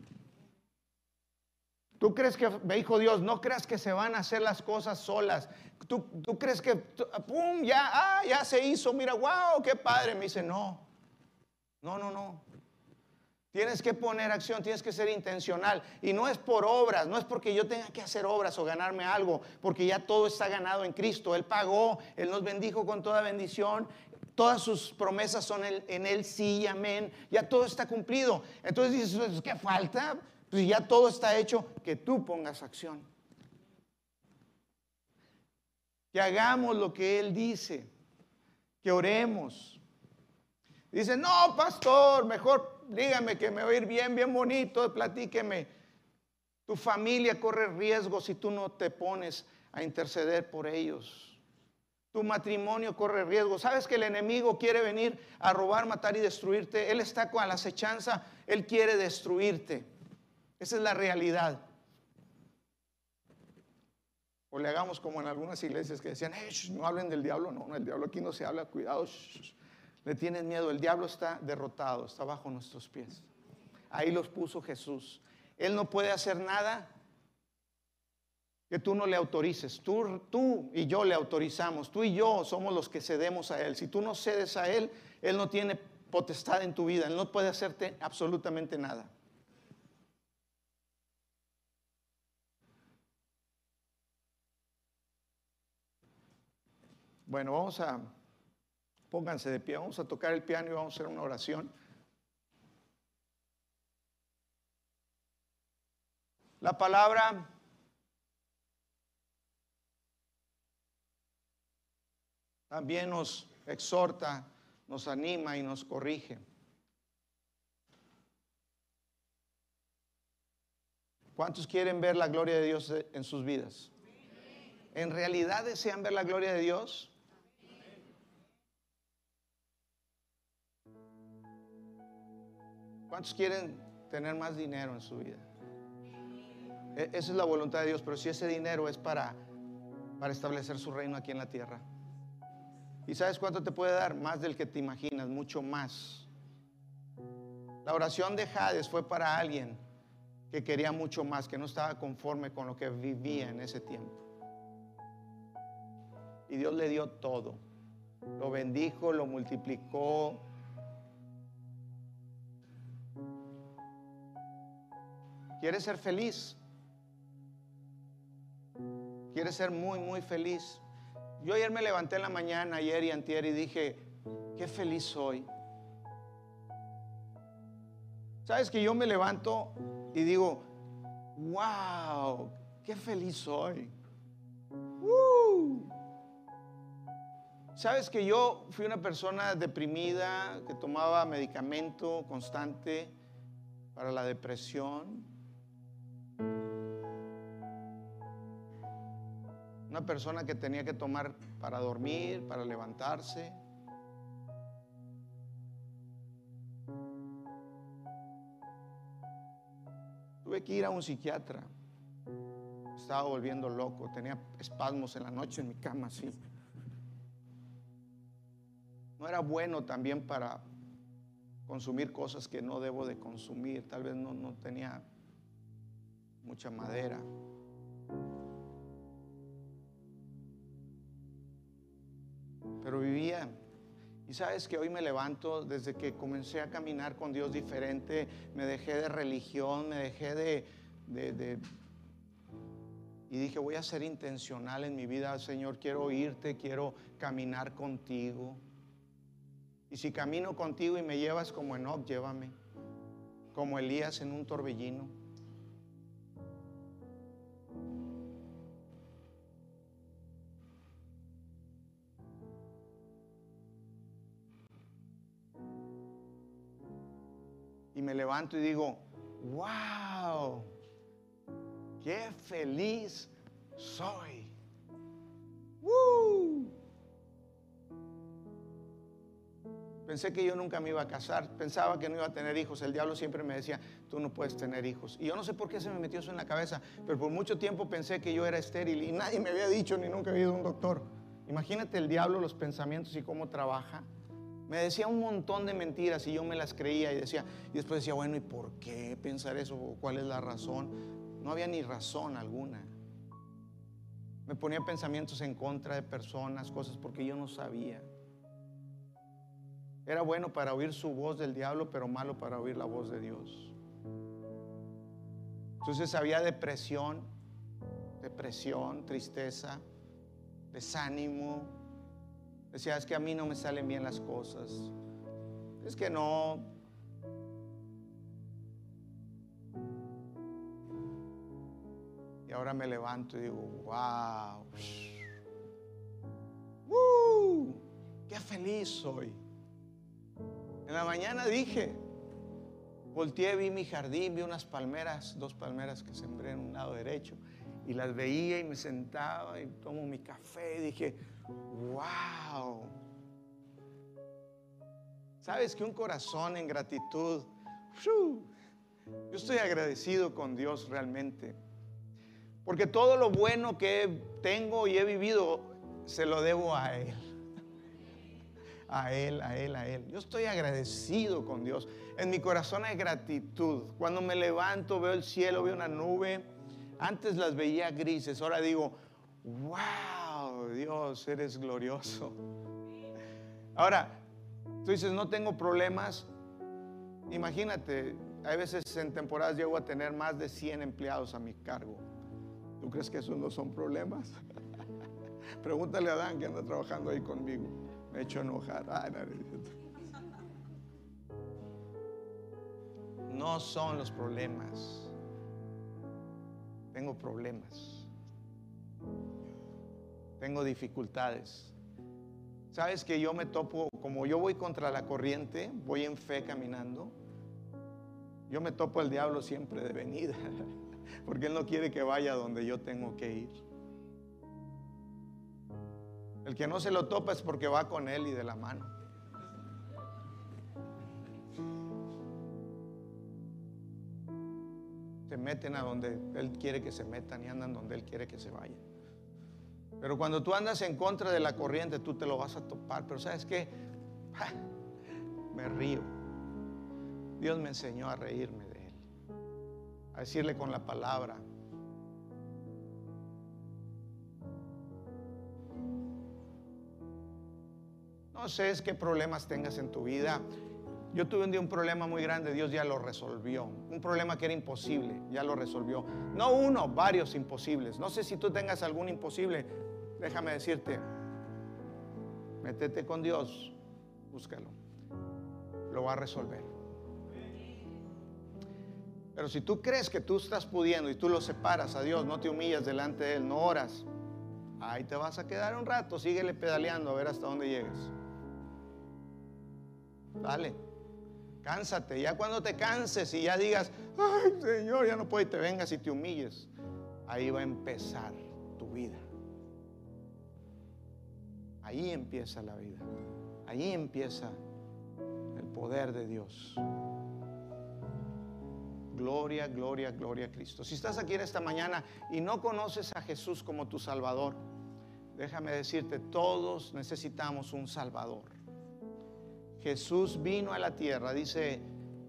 ¿Tú crees que, me dijo Dios, no creas que se van a hacer las cosas solas? ¿Tú, crees que, pum, ya, ah, ya se hizo, mira, wow, qué padre? Me dice, no, no, no, no. Tienes que poner acción, tienes que ser intencional. Y no es por obras, no es porque yo tenga que hacer obras o ganarme algo, porque ya todo está ganado en Cristo. Él pagó, Él nos bendijo con toda bendición. Todas sus promesas son en Él, sí, amén. Ya todo está cumplido. Entonces dices, ¿qué falta? Pues ya todo está hecho, que tú pongas acción. Que hagamos lo que Él dice, que oremos. Dice, no, pastor, mejor dígame que me va a ir bien, bien bonito, platíqueme. Tu familia corre riesgo si tú no te pones a interceder por ellos. Tu matrimonio corre riesgo. ¿Sabes que el enemigo quiere venir a robar, matar y destruirte? Él está con la acechanza, él quiere destruirte. Esa es la realidad. O le hagamos como en algunas iglesias que decían, no hablen del diablo. No, no, el diablo aquí no se habla, cuidado. Le tienen miedo. El diablo está derrotado, está bajo nuestros pies. Ahí los puso Jesús. Él no puede hacer nada que tú no le autorices. Tú, tú y yo le autorizamos. Tú y yo somos los que cedemos a Él. Si tú no cedes a Él, Él no tiene potestad en tu vida. Él no puede hacerte absolutamente nada. Bueno, vamos a Pónganse de pie, vamos a tocar el piano y vamos a hacer una oración. La palabra también nos exhorta, nos anima y nos corrige. ¿Cuántos quieren ver la gloria de Dios en sus vidas? ¿En realidad desean ver la gloria de Dios? ¿Cuántos quieren tener más dinero en su vida? E, esa es la voluntad de Dios, pero si ese dinero es para, para establecer su reino aquí en la tierra. ¿Y sabes cuánto te puede dar? Más del que te imaginas, mucho más. La oración de Hades fue para alguien que quería mucho más, que no estaba conforme con lo que vivía en ese tiempo. Y Dios le dio todo. Lo bendijo, lo multiplicó. ¿Quieres ser feliz? ¿Quieres ser muy, muy feliz? Yo ayer me levanté en la mañana, ayer y antier, y dije, qué feliz soy. ¿Sabes que yo me levanto y digo, wow, qué feliz soy? ¿Sabes que yo fui una persona deprimida, que tomaba medicamento constante para la depresión? Una persona que tenía que tomar para dormir, para levantarse. Tuve que ir a un psiquiatra. Estaba volviendo loco. Tenía espasmos en la noche en mi cama, así. No era bueno también para consumir cosas que no debo de consumir. Tal vez no, no tenía mucha madera. Pero vivía. Y sabes que hoy me levanto desde que comencé a caminar con Dios diferente, me dejé de religión, me dejé de, de, y dije, voy a ser intencional en mi vida, Señor, quiero oírte, quiero caminar contigo. Y si camino contigo y me llevas como Enoch, llévame, como Elías en un torbellino. Y me levanto y digo, wow, qué feliz soy. Pensé que yo nunca me iba a casar, pensaba que no iba a tener hijos. El diablo siempre me decía, tú no puedes tener hijos. Y yo no sé por qué se me metió eso en la cabeza, pero por mucho tiempo pensé que yo era estéril y nadie me había dicho ni nunca había ido a un doctor. Imagínate el diablo, los pensamientos y cómo trabaja. Me decía un montón de mentiras y yo me las creía y decía, y después decía, bueno, ¿y por qué pensar eso? ¿Cuál es la razón? No había ni razón alguna. Me ponía pensamientos en contra de personas, cosas porque yo no sabía. Era bueno para oír su voz del diablo, pero malo para oír la voz de Dios. Entonces había depresión, depresión, tristeza, desánimo, Decía, es que a mí no me salen bien las cosas. Es que no. Y ahora me levanto y digo, wow. ¡Uh! ¡Qué feliz soy! En la mañana dije, volteé, vi mi jardín, vi unas palmeras, dos palmeras que sembré en un lado derecho, y las veía y me sentaba y tomo mi café y dije, wow. ¿Sabes que un corazón en gratitud? yo estoy agradecido con Dios realmente. Porque todo lo bueno que tengo y he vivido se lo debo a Él. A Él, a Él, a Él. Yo estoy agradecido con Dios. En mi corazón hay gratitud. Cuando me levanto, veo el cielo, veo una nube. Antes las veía grises. Ahora digo, wow Dios, eres glorioso. Ahora, tú dices, no tengo problemas. Imagínate, hay veces en temporadas llego a tener más de 100 empleados a mi cargo. ¿Tú crees que esos no son problemas? Pregúntale a Dan que anda trabajando ahí conmigo. Me he hecho enojar. no son los problemas. Tengo problemas. Tengo dificultades. Sabes que yo me topo, como yo voy contra la corriente, voy en fe caminando. Yo me topo el diablo siempre de venida, porque él no quiere que vaya donde yo tengo que ir. El que no se lo topa es porque va con él y de la mano. Se meten a donde él quiere que se metan y andan donde él quiere que se vayan. Pero cuando tú andas en contra de la corriente, tú te lo vas a topar. Pero sabes qué? Me río. Dios me enseñó a reírme de él. A decirle con la palabra. No sé qué problemas tengas en tu vida. Yo tuve un día un problema muy grande, Dios ya lo resolvió. Un problema que era imposible, ya lo resolvió. No uno, varios imposibles. No sé si tú tengas algún imposible, déjame decirte, métete con Dios, búscalo, lo va a resolver. Pero si tú crees que tú estás pudiendo y tú lo separas a Dios, no te humillas delante de Él, no oras, ahí te vas a quedar un rato, síguele pedaleando a ver hasta dónde llegues. Dale, cánsate. Ya cuando te canses y ya digas, ay Señor, ya no puedo y te vengas y te humilles, ahí va a empezar tu vida. Ahí empieza la vida. Ahí empieza el poder de Dios. Gloria, gloria, gloria a Cristo. Si estás aquí en esta mañana y no conoces a Jesús como tu Salvador, déjame decirte, todos necesitamos un Salvador. Jesús vino a la tierra, dice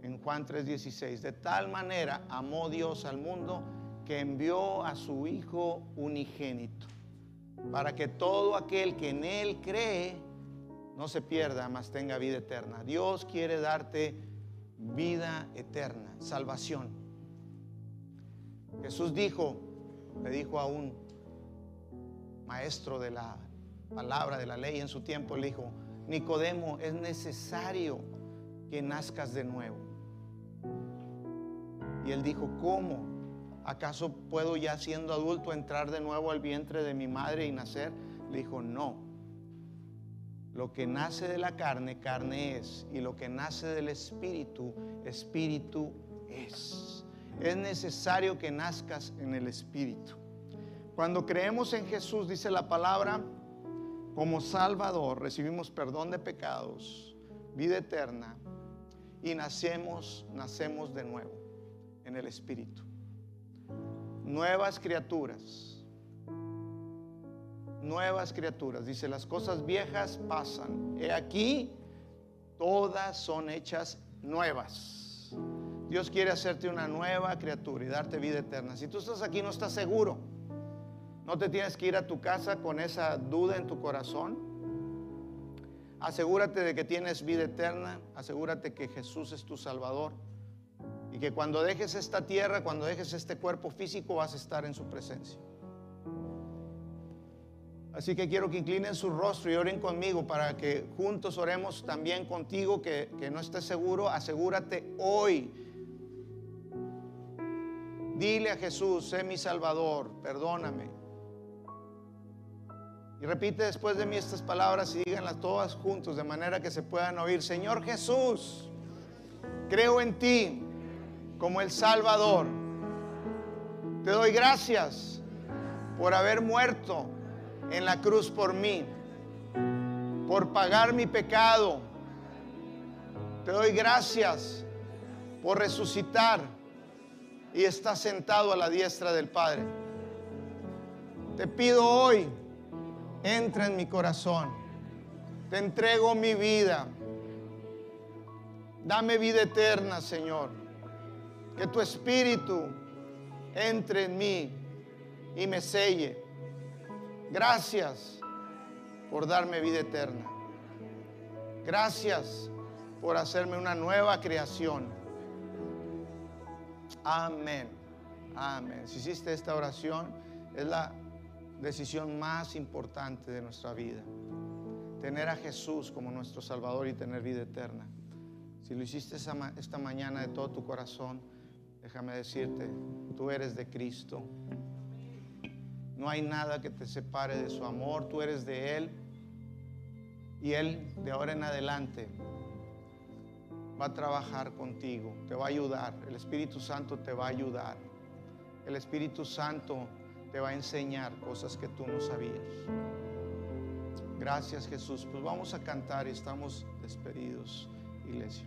en Juan 3:16, de tal manera amó Dios al mundo que envió a su Hijo unigénito para que todo aquel que en Él cree no se pierda, mas tenga vida eterna. Dios quiere darte vida eterna, salvación. Jesús dijo, le dijo a un maestro de la palabra, de la ley en su tiempo, le dijo, Nicodemo, es necesario que nazcas de nuevo. Y él dijo, ¿cómo? ¿Acaso puedo ya siendo adulto entrar de nuevo al vientre de mi madre y nacer? Le dijo, no. Lo que nace de la carne, carne es. Y lo que nace del espíritu, espíritu es. Es necesario que nazcas en el espíritu. Cuando creemos en Jesús, dice la palabra, como Salvador, recibimos perdón de pecados, vida eterna y nacemos, nacemos de nuevo en el espíritu nuevas criaturas. Nuevas criaturas. Dice, las cosas viejas pasan. He aquí, todas son hechas nuevas. Dios quiere hacerte una nueva criatura y darte vida eterna. Si tú estás aquí no estás seguro, no te tienes que ir a tu casa con esa duda en tu corazón. Asegúrate de que tienes vida eterna. Asegúrate que Jesús es tu Salvador. Y que cuando dejes esta tierra, cuando dejes este cuerpo físico, vas a estar en su presencia. Así que quiero que inclinen su rostro y oren conmigo para que juntos oremos también contigo que, que no estés seguro. Asegúrate hoy. Dile a Jesús, sé mi Salvador, perdóname. Y repite después de mí estas palabras y díganlas todas juntos de manera que se puedan oír. Señor Jesús, creo en ti como el Salvador. Te doy gracias por haber muerto en la cruz por mí, por pagar mi pecado. Te doy gracias por resucitar y estar sentado a la diestra del Padre. Te pido hoy, entra en mi corazón. Te entrego mi vida. Dame vida eterna, Señor que tu espíritu entre en mí y me selle. Gracias por darme vida eterna. Gracias por hacerme una nueva creación. Amén. Amén. Si hiciste esta oración, es la decisión más importante de nuestra vida. tener a Jesús como nuestro Salvador y tener vida eterna. Si lo hiciste esta mañana de todo tu corazón, déjame decirte, tú eres de Cristo. No hay nada que te separe de su amor, tú eres de Él. Y Él de ahora en adelante va a trabajar contigo, te va a ayudar. El Espíritu Santo te va a ayudar. El Espíritu Santo te va a enseñar cosas que tú no sabías. Gracias Jesús. Pues vamos a cantar y estamos despedidos, iglesia.